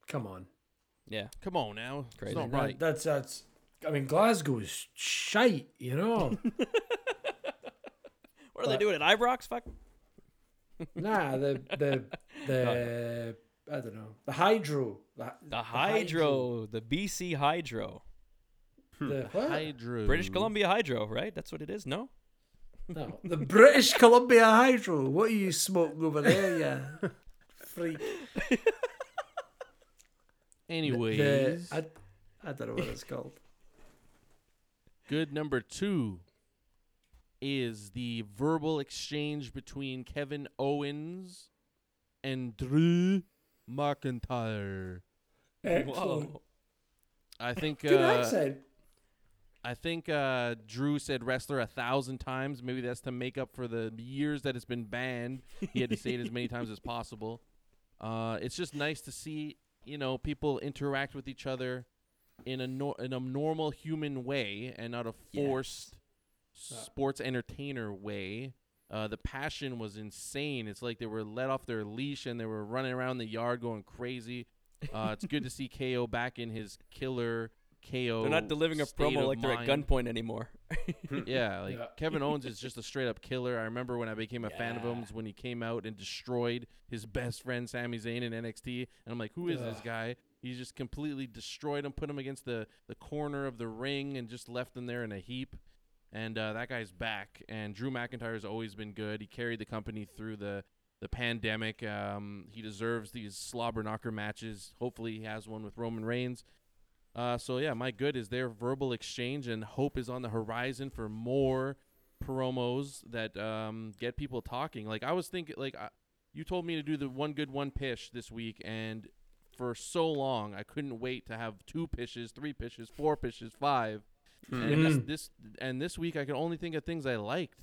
Come on, Yeah. Come on now, Crazy. it's not That- right. that's that's. I mean, Glasgow is shite, you know. What are they doing at Ibrox? Fuck. Nah, the the the I don't know the hydro. The, The Hydro, the BC Hydro. Hmm. The, what? Hydro. British Columbia Hydro, right? That's what it is, no? No, the British Columbia Hydro. What are you smoking over there, yeah? Freak. Anyways, The, I, I don't know what it's called. good number two is the verbal exchange between Kevin Owens and Drew McIntyre. Excellent. Whoa. I think Good uh, accent. I think uh, Drew said wrestler a thousand times. Maybe that's to make up for the years that it's been banned. He had to say it as many times as possible. Uh, it's just nice to see, you know, people interact with each other in a nor- in a normal human way and not a Yes. Forced sports entertainer way. Uh, the passion was insane. It's like they were let off their leash and they were running around the yard going crazy. Uh, it's good to see KO back in his killer KO. They're not delivering a promo like they're at gunpoint anymore. Yeah, like Yeah. Kevin Owens is just a straight up killer. I remember when I became a fan of him was when he came out and destroyed his best friend Sami Zayn in NXT, and I'm like, who is this guy? He just completely destroyed him, put him against the the corner of the ring, and just left him there in a heap. And uh, that guy's back. And Drew McIntyre has always been good. He carried the company through the the pandemic. Um, he deserves these slobber knocker matches. Hopefully, he has one with Roman Reigns. Uh, so yeah, my good is their verbal exchange, and hope is on the horizon for more promos that um, get people talking. Like I was thinking, like I, you told me to do the one good one pish this week, and for so long I couldn't wait to have two pishes, three pishes, four pishes, five. And this, Mm. this and this week I could only think of things I liked.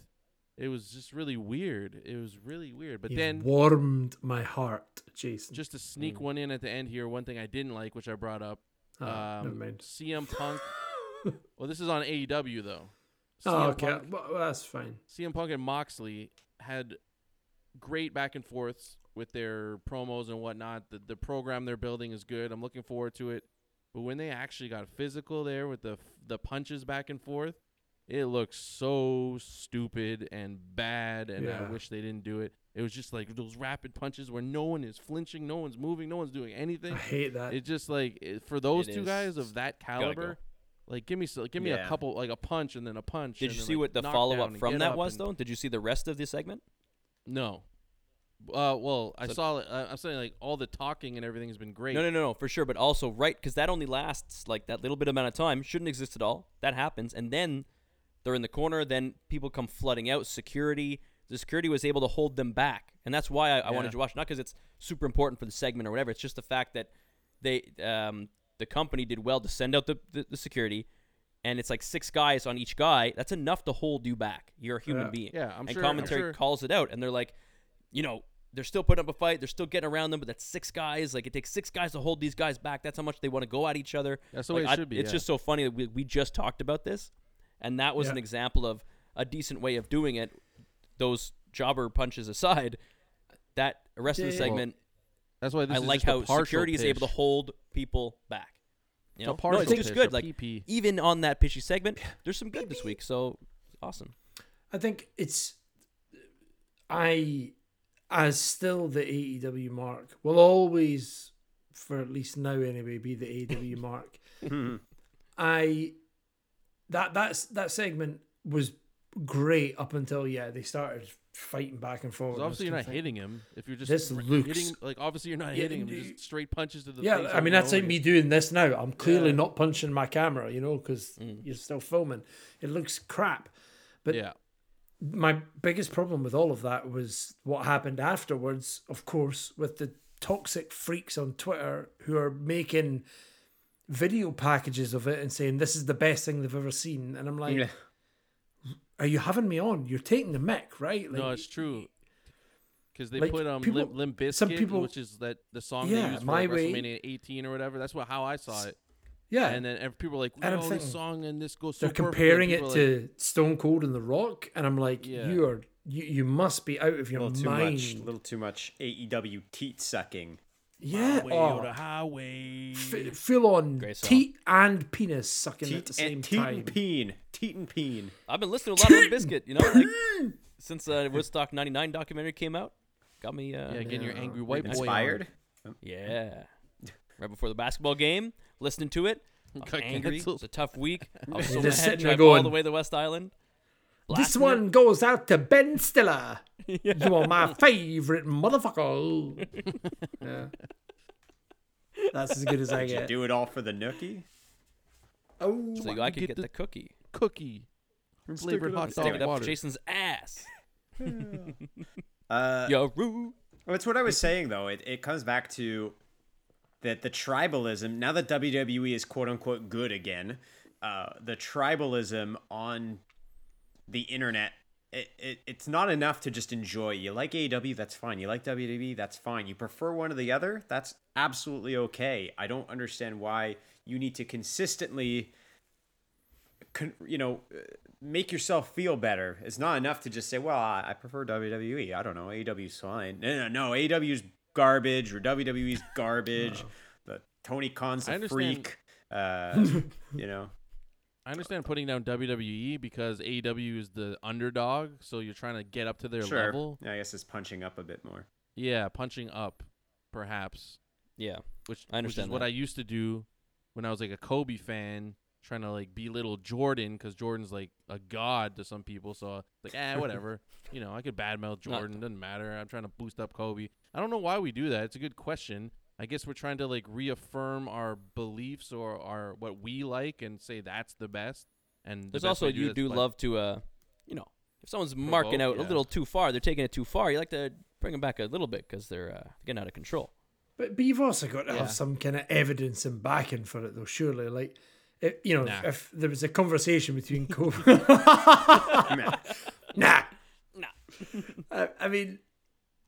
It was just really weird. It was really weird. But You've then warmed my heart, Jason. just to sneak one in at the end here, one thing I didn't like, which I brought up, never um, mind. CM Punk. well, this is on AEW though. Oh, okay. Punk, Well, that's fine. CM Punk and Moxley had great back and forths with their promos and whatnot. The the program they're building is good. I'm looking forward to it. But when they actually got physical there with the f- the punches back and forth, it looks so stupid and bad. And I wish they didn't do it. It was just like those rapid punches where no one is flinching, no one's moving, no one's doing anything. I hate that. It's just like it, for those It two is. guys of that Gotta go. caliber, like give me so, give me a couple like a punch and then a punch. Did you see like, what the follow up from that up was though? Did you see the rest of the segment? No. Uh, well, I So- saw. Uh, I'm saying like all the talking and everything has been great. No, no, no, no, for sure. But also, right, because that only lasts like that little bit amount of time. Shouldn't exist at all. That happens, and then they're in the corner. Then people come flooding out. Security, the security was able to hold them back, and that's why I, I wanted to watch. Not because it's super important for the segment or whatever. It's just the fact that they, um, the company did well to send out the, the, the security, and it's like six guys on each guy. That's enough to hold you back. You're a human Yeah. being. Yeah, I'm and sure- I'm commentary sure- calls it out, and they're like, you know, they're still putting up a fight. They're still getting around them, but that's six guys. Like it takes six guys to hold these guys back. That's how much they want to go at each other. That's the Like, way it I- should be, It's yeah. just so funny that we, we just talked about this, and that was an example of a decent way of doing it. Those jobber punches aside, that rest of the yeah. segment, That's why this I is like just how partial security is able to hold people back. You It's know, a no, it's just pitch, good. a Like PP. even on that pitchy segment, there's some good this week. So awesome. I think it's I as still the AEW mark will always for at least now anyway be the AEW mark. I that that's that segment was great up until yeah they started fighting back and forth. 'Cause obviously, you're not hitting him. If you're just This r- looks- hitting, like obviously you're not Yeah, hitting him. you- Just straight punches to the Yeah, face. I mean and that's over like me doing this now. I'm clearly Yeah. not punching my camera, you know, because Mm. you're still filming. It looks crap. But Yeah, my biggest problem with all of that was what happened afterwards, of course, with the toxic freaks on Twitter who are making video packages of it and saying this is the best thing they've ever seen. And I'm like, Yeah. are you having me on? You're taking the mic, right? no, it's true. Because they like, put um people- Limp, Limp Bizkit, some people- which is that the song Yeah, they used for My like, Way. WrestleMania 18 or whatever. That's what how I saw it. Yeah. And then and people were like, And I'm "Oh, this song and this goes so they're perfect," comparing it people to like, Stone Cold and The Rock, and I'm like, Yeah. you are you, you must be out of A your little too mind. much. little too much AEW teat sucking. yeah, "Highway oh, the highway." f- full on teat and penis sucking at Teat the same and teat time. and peen. Teat and peen. I've been listening to a lot of Limp Bizkit, you know, like since the Woodstock '99 documentary came out. Got me, uh, yeah, getting your angry white boy on. Yeah. Right before the basketball game, listening to it. I was Got angry. It canceled. was a tough week. I was so Just mad. sitting there Drive all going- the way to West Island. This blasting one goes out to Ben Stiller. You are my favorite motherfucker. yeah. That's as good as I Did you get. do it all for the nookie? Oh, it so I could get get the- the cookie. Cookie. Flavored hot Stick dog it up water. Jason's ass. Uh, Yo, Roo. Well, it's what I was saying though. It, it comes back to that the tribalism. Now that WWE is quote unquote good again, uh, the tribalism on the internet. It, it, it's not enough to just enjoy. You like AEW, that's fine. You like WWE, that's fine. You prefer one or the other, that's absolutely okay. I don't understand why you need to consistently, con- you know, make yourself feel better. It's not enough to just say, well, I, I prefer WWE. I don't know. AEW's fine. No, no, no. AEW's garbage or WWE's garbage. The Tony Khan's I a understand- freak. Uh, you know, I understand putting down WWE because AEW is the underdog, so you're trying to get up to their sure. level. I guess it's punching up a bit more. Yeah, punching up, perhaps. Yeah. Which I understand Which is what. I used to do when I was like a Kobe fan, trying to like belittle Jordan because Jordan's like a god to some people. So like, eh, whatever. you know, I could badmouth Not- Jordan. Doesn't matter. I'm trying to boost up Kobe. I don't know why we do that. It's a good question. I guess we're trying to like reaffirm our beliefs or our what we like and say that's the best. And the There's best also you do by- love to, uh, you know, if someone's marking out Provoke, a little too far, they're taking it too far. You like to bring them back a little bit because they're uh, getting out of control. But, but you've also got to Yeah. have some kind of evidence and backing for it, though. Surely, like, if, you know, Nah. if there was a conversation between Kobe, Nah. nah, Nah. I, I mean,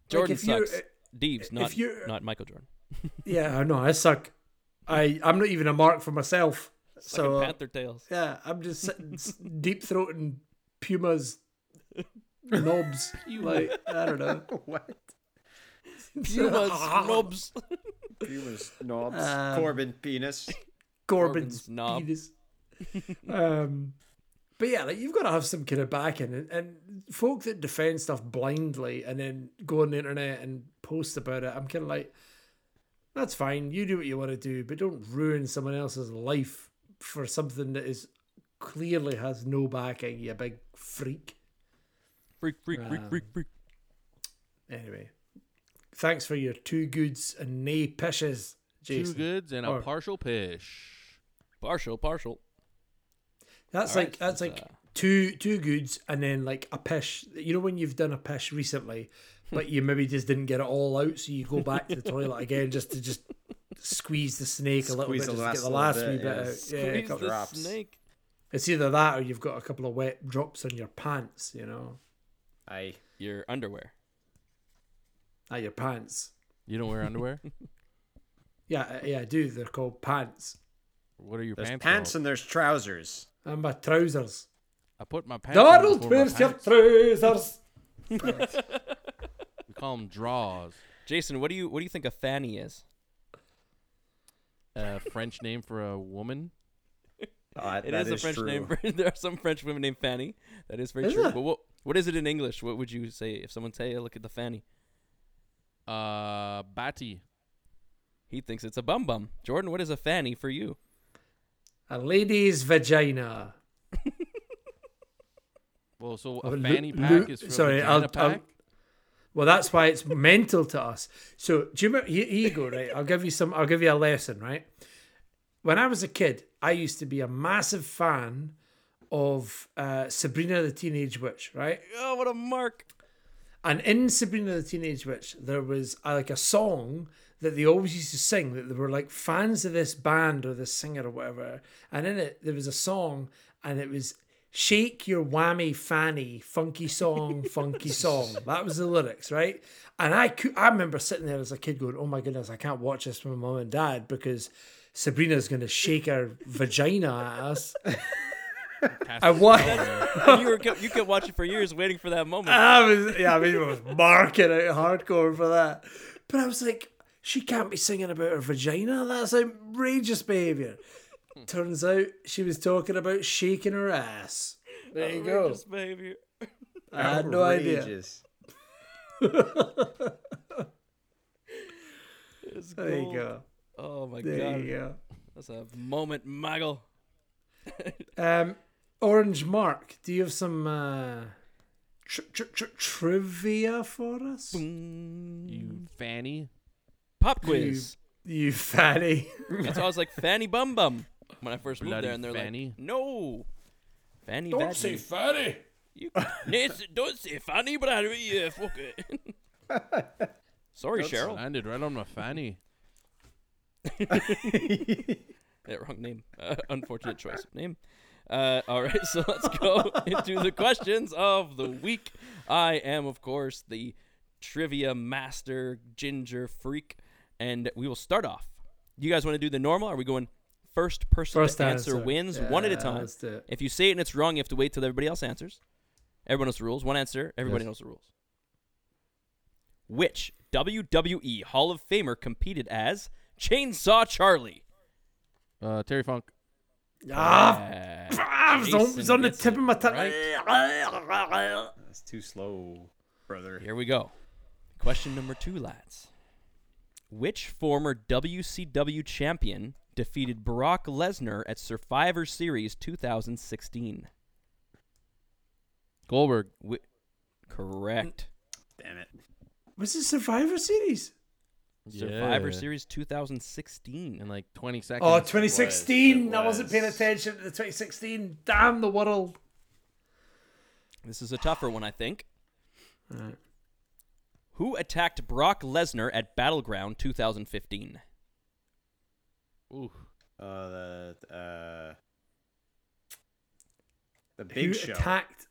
Jordan if you're- sucks. Deeves, not not Michael Jordan. yeah, I know I suck. I I'm not even a mark for myself. So Fucking uh, Panther tails. yeah, I'm just sitting deep throating Puma's knobs. you like I don't know. what? Pumas, knobs. Pumas, knobs, Um, Corbin, penis. Corbin's knob. penis. um, but yeah, like you've got to have some kind of backing, and, and folk that defend stuff blindly and then go on the internet and post about it. I'm kind of like, that's fine. You do what you want to do, but don't ruin someone else's life for something that is clearly has no backing. You big freak. Freak, freak, freak, freak, freak. Anyway, thanks for your two goods and nay pishes, two goods and a Or- partial pish. Partial, partial. That's All like right, that's let's, like uh, two two goods and then like a pish. You know when you've done a pish recently, but you maybe just didn't get it all out, so you go back to the toilet again just to just squeeze the snake a little Squeeze bit, just to get the last little wee bit, bit yeah. out. Yeah, a Squeeze couple- the drops. snake. it's either that or you've got a couple of wet drops on your pants. You know, I Your underwear. at your pants. You don't wear underwear? Yeah, uh, yeah, I do. They're called pants. What are your there's pants? pants called? and there's trousers. And my trousers. I put my pants. on Donald, before my where's your trousers? We call them draws. Jason, what do you what do you think a fanny is? A French name for a woman. Uh, It that is a French true. name. For, there are some French women named Fanny. That is very Is true. there? But what what is it in English? What would you say if someone say, hey, "Look at the fanny"? Uh, Batty. He thinks it's a bum bum. Jordan, what is a fanny for you? A lady's vagina. Well, so a fanny pack Lu- is for sorry, a I'll- vagina I'll- pack. Well, that's why it's mental to us. So, do you remember? Here, here you go. Right, I'll give you some. I'll give you a lesson. Right. When I was a kid, I used to be a massive fan of uh, Sabrina the Teenage Witch. Right. Oh, what a mark! And in Sabrina the Teenage Witch, there was uh, like a song that they always used to sing that they were like fans of this band or this singer or whatever. And in it, there was a song, and it was "Shake Your Whammy Fanny, Funky Song, Funky Song." That was the lyrics, right? And I could, I remember sitting there as a kid going, "Oh my goodness, I can't watch this with my mom and dad because Sabrina's going to shake her vagina at us." I it wa- down there. And you were kept- you kept watching for years, waiting for that moment. I was yeah, I mean, I was marking out hardcore for that. But I was like, she can't be singing about her vagina. That's outrageous behaviour. Turns out she was talking about shaking her ass. There you go. Behavior. I had no idea. It's There you go. Oh my There god, you that's a moment, Muggle. go. Um, Orange Mark, do you have some uh, tr- tr- tr- trivia for us? You fanny. Pop quiz. You fatty. That's why I was like Fanny Bum Bum when I first moved Bloody there, and they're Fanny. like, "No, Fanny Don't Vaggie. say fatty. You, Nathan, don't say Fanny, but I yeah, fuck it." Sorry, Cheryl. Landed right on my fanny. Yeah, wrong name. Uh, unfortunate choice of name. Uh, all right, so let's go into the questions of the week. I am, of course, the trivia master ginger freak, and we will start off. You guys want to do the normal? Are we going first person First to answer, answer. wins one at a time? let's do it. If you say it and it's wrong, you have to wait till everybody else answers. Everyone knows the rules. One answer, everybody Yes. knows the rules. Which WWE Hall of Famer competed as Chainsaw Charlie? Uh, Terry Funk. Ah, Uh, it's on, it's on the tip it of my tongue. right. That's too slow, brother. Here we go. Question number two, lads. Which former WCW champion defeated Brock Lesnar at Survivor Series 2016? Goldberg. Whi- correct. Damn it. Was it Survivor Series? Survivor Yeah. Series 2016. In like 20 seconds. Oh, 2016. it I wasn't paying attention to the 2016. Damn the world. This is a tougher one, I think. Who attacked Brock Lesnar at Battleground 2015? Ooh. Uh, the uh, the Big Who Show. attacked?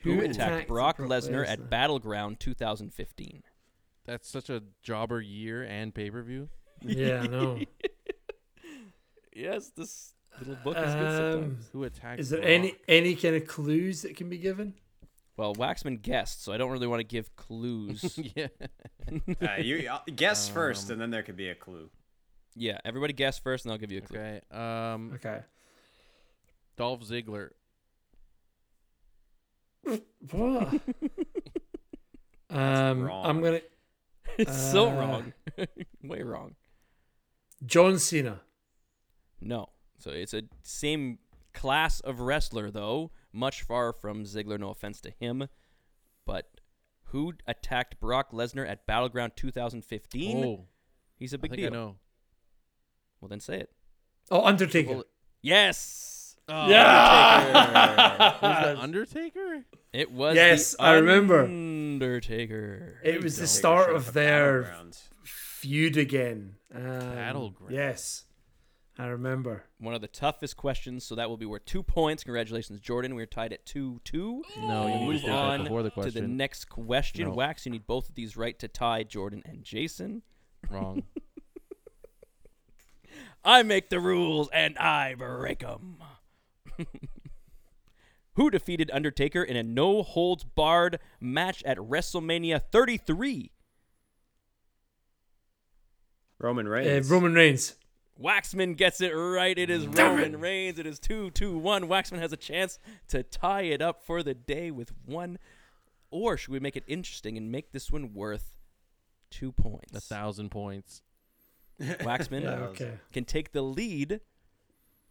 Who, attacked, Brock, Lesnar at Battleground 2015? That's such a jobber year and pay per view. Yeah, I know. Yes, this little book is good Um, sometimes. Who attacked? Is there Brock? any any kind of clues that can be given? Well, Waxman guessed, so I don't really want to give clues. yeah. Uh, you uh, guess first, Um, and then there could be a clue. yeah, everybody guess first, and I'll give you a clue. Okay. Um, Okay. Dolph Ziggler. What? um, wrong. I'm gonna It's so Uh, wrong. Way wrong. John Cena. No. So it's a same class of wrestler, though. Much far from Ziggler. No offense to him, but who attacked Brock Lesnar at Battleground 2015? Oh, He's a big think deal. I know. Well, then say it. Oh, Undertaker. Well, Yes. yeah. Who's the Undertaker? It was. Yes, the I remember. Undertaker. it was the start of their feud again. Um, Battleground. Yes, I remember. One of the toughest questions, so that will be worth two points. Congratulations, Jordan. We're tied at two two. No, you We'll need to move on before the to the next question. No. Wax, you need both of these right to tie Jordan and Jason. Wrong. I make the rules and I break them. Who defeated Undertaker in a no holds barred match at WrestleMania 33? Roman Uh, Reigns. Roman Reigns. Waxman gets it right. It is Roman Reigns. It is 2 2 1. Waxman has a chance to tie it up for the day with one. Or should we make it interesting and make this one worth two points? A thousand points. Waxman Yeah, okay. can take the lead,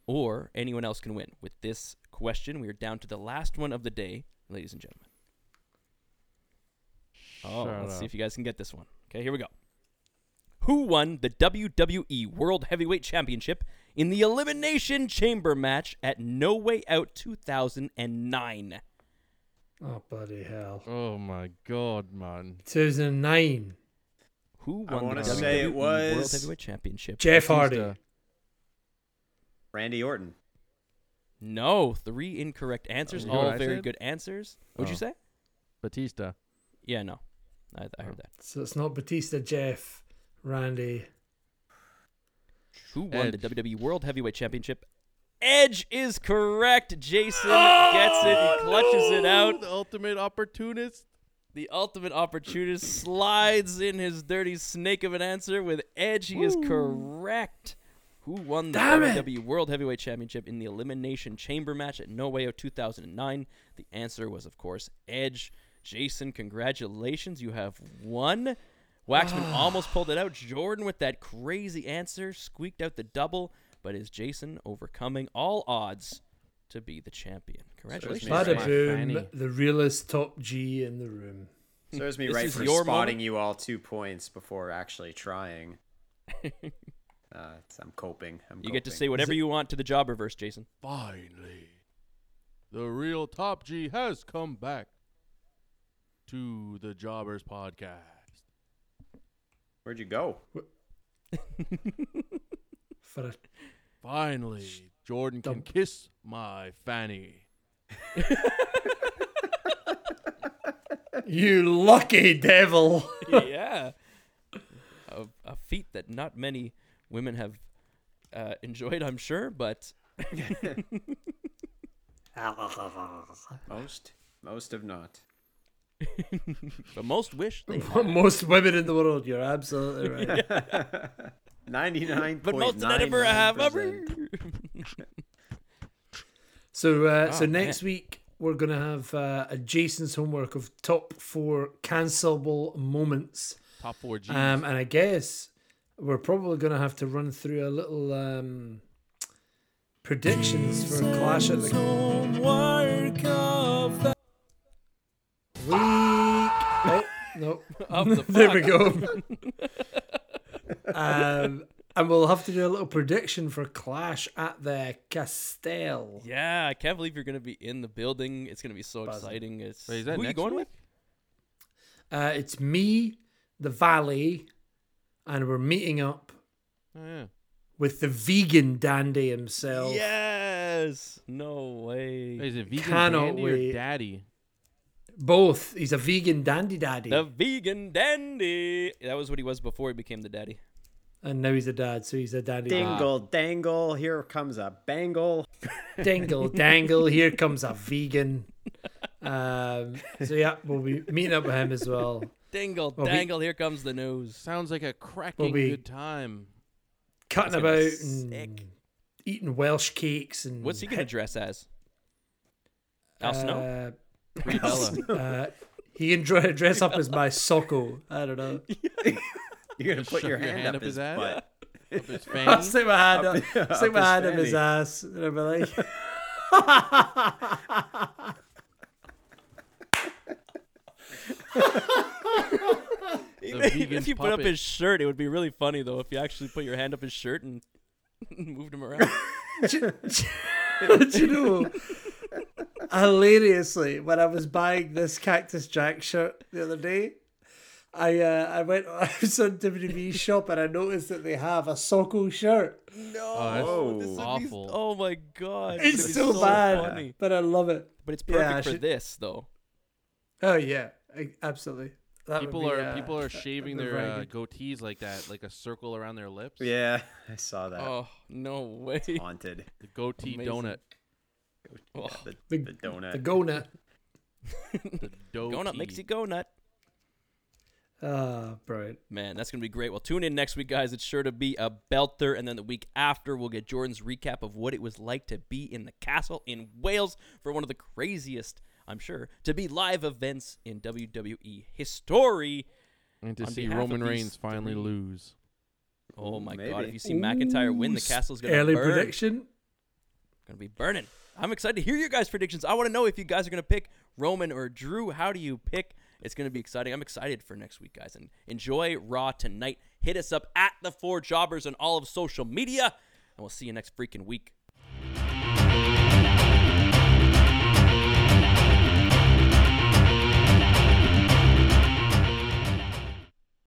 or anyone else can win. With this question, we are down to the last one of the day, ladies and gentlemen. Oh, Shut let's see if you guys can get this one. Okay, here we go. Who won the WWE World Heavyweight Championship in the Elimination Chamber match at No Way Out 2009? Oh bloody hell! Oh my god, man. 2009. Who I won the wanna WWE say it World Heavyweight Championship? Jeff Hardy. Batista. Randy Orton. No, three incorrect answers. You know what all very good answers. What'd you Oh. say? Batista. Yeah, no. I, I heard oh. that. So it's not Batista, Jeff, Randy. Who won Edge. the WWE World Heavyweight Championship? Edge is correct. Jason gets it. He oh, clutches it out. The ultimate opportunist. The ultimate opportunist slides in his dirty snake of an answer with Edge. He is correct. Who won the Damn it. WWE World Heavyweight Championship in the Elimination Chamber match at No Way Out 2009? The answer was, of course, Edge. Jason, congratulations. You have won. Waxman almost pulled it out. Jordan, with that crazy answer, squeaked out the double. But is Jason overcoming all odds to be the champion. me Congratulations. right. Bada my boom, the realest top G in the room. Serves me This right for your spotting moment. you all two points before actually trying. uh, it's- I'm coping. I'm You get to say whatever you want to the Jobberverse, Jason. Finally, the real Top G has come back to the Jobbers podcast. Where'd you go? For a, Finally, Jordan can Dump. kiss my fanny. you lucky devil. yeah. A, a feat that not many women have uh, enjoyed, I'm sure, but Most, most have not. But most wish they had. Most women in the world. You're absolutely right. Ninety-nine But point most nine never have. percent. So, uh, so Oh, next week we're gonna have uh, a Jason's homework of top four cancelable moments, Top four G's. um, and I guess we're probably gonna have to run through a little um, predictions for Clash of the week. Oh no, the there we go. um, and we'll have to do a little prediction for Clash at the Castle. Yeah, I can't believe you're gonna be in the building. It's gonna be so Buzzing. exciting. It's Wait, is that who you going week? with? Uh, it's me, the Valley, and we're meeting up Oh, yeah. with the vegan dandy himself. Yes. No way. Wait, is it vegan Cannot dandy wait. or daddy? Both. He's a vegan dandy daddy. The vegan dandy. That was what he was before he became the daddy. and now he's a dad, so he's a daddy. Dingle dangle, here comes a bangle. Dingle dangle. Here comes a vegan. Um, so yeah, we'll be meeting up with him as well. Dingle Well, we- dangle. Here comes the news. Sounds like a cracking be- good time. Cutting about and sick. eating Welsh cakes and What's he gonna dress as? Al Snow. Uh, Free Bella. uh, he can dre- dress up as my Socko. I don't know. You're gonna put Shove your hand, up his ass? butt. Up his I'll stick my hand up, Up- stick up my his hand up his ass, and I'll be like, if you put up his shirt, it would be really funny though. If you actually put your hand up his shirt and moved him around. do you know? Hilariously, when I was buying this Cactus Jack shirt the other day, I uh, I went I was on WWE shop and I noticed that they have a Socko shirt. No, Oh, Oh. this would be- awful. oh my god, It's it'd so, bad, funny. but I love it. But it's perfect I for should- this though. Oh yeah, I- absolutely. That People be, are uh, people are shaving their uh, goatees like that, like a circle around their lips. Yeah, I saw that. Oh no way! Haunted. The goatee Amazing. donut. Oh, The, The- the donut. the Gona. The dough go nut makes you go nut. Ah, brilliant. Man, that's gonna be great. Well, tune in next week, guys. It's sure to be a belter, and then the week after, we'll get Jordan's recap of what it was like to be in the castle in Wales for one of the craziest, I'm sure, to be live events in WWE history. And to On see Roman Reigns finally three- lose. Oh my maybe. God! If you see McIntyre win, the castle's gonna burn. early burn. prediction. Gonna be burning. I'm excited to hear your guys' predictions. I want to know if you guys are gonna pick Roman or Drew. How do you pick? It's gonna be exciting. I'm excited for next week, guys. And enjoy Raw tonight. Hit us up at the Four Jobbers on all of social media, and we'll see you next freaking week.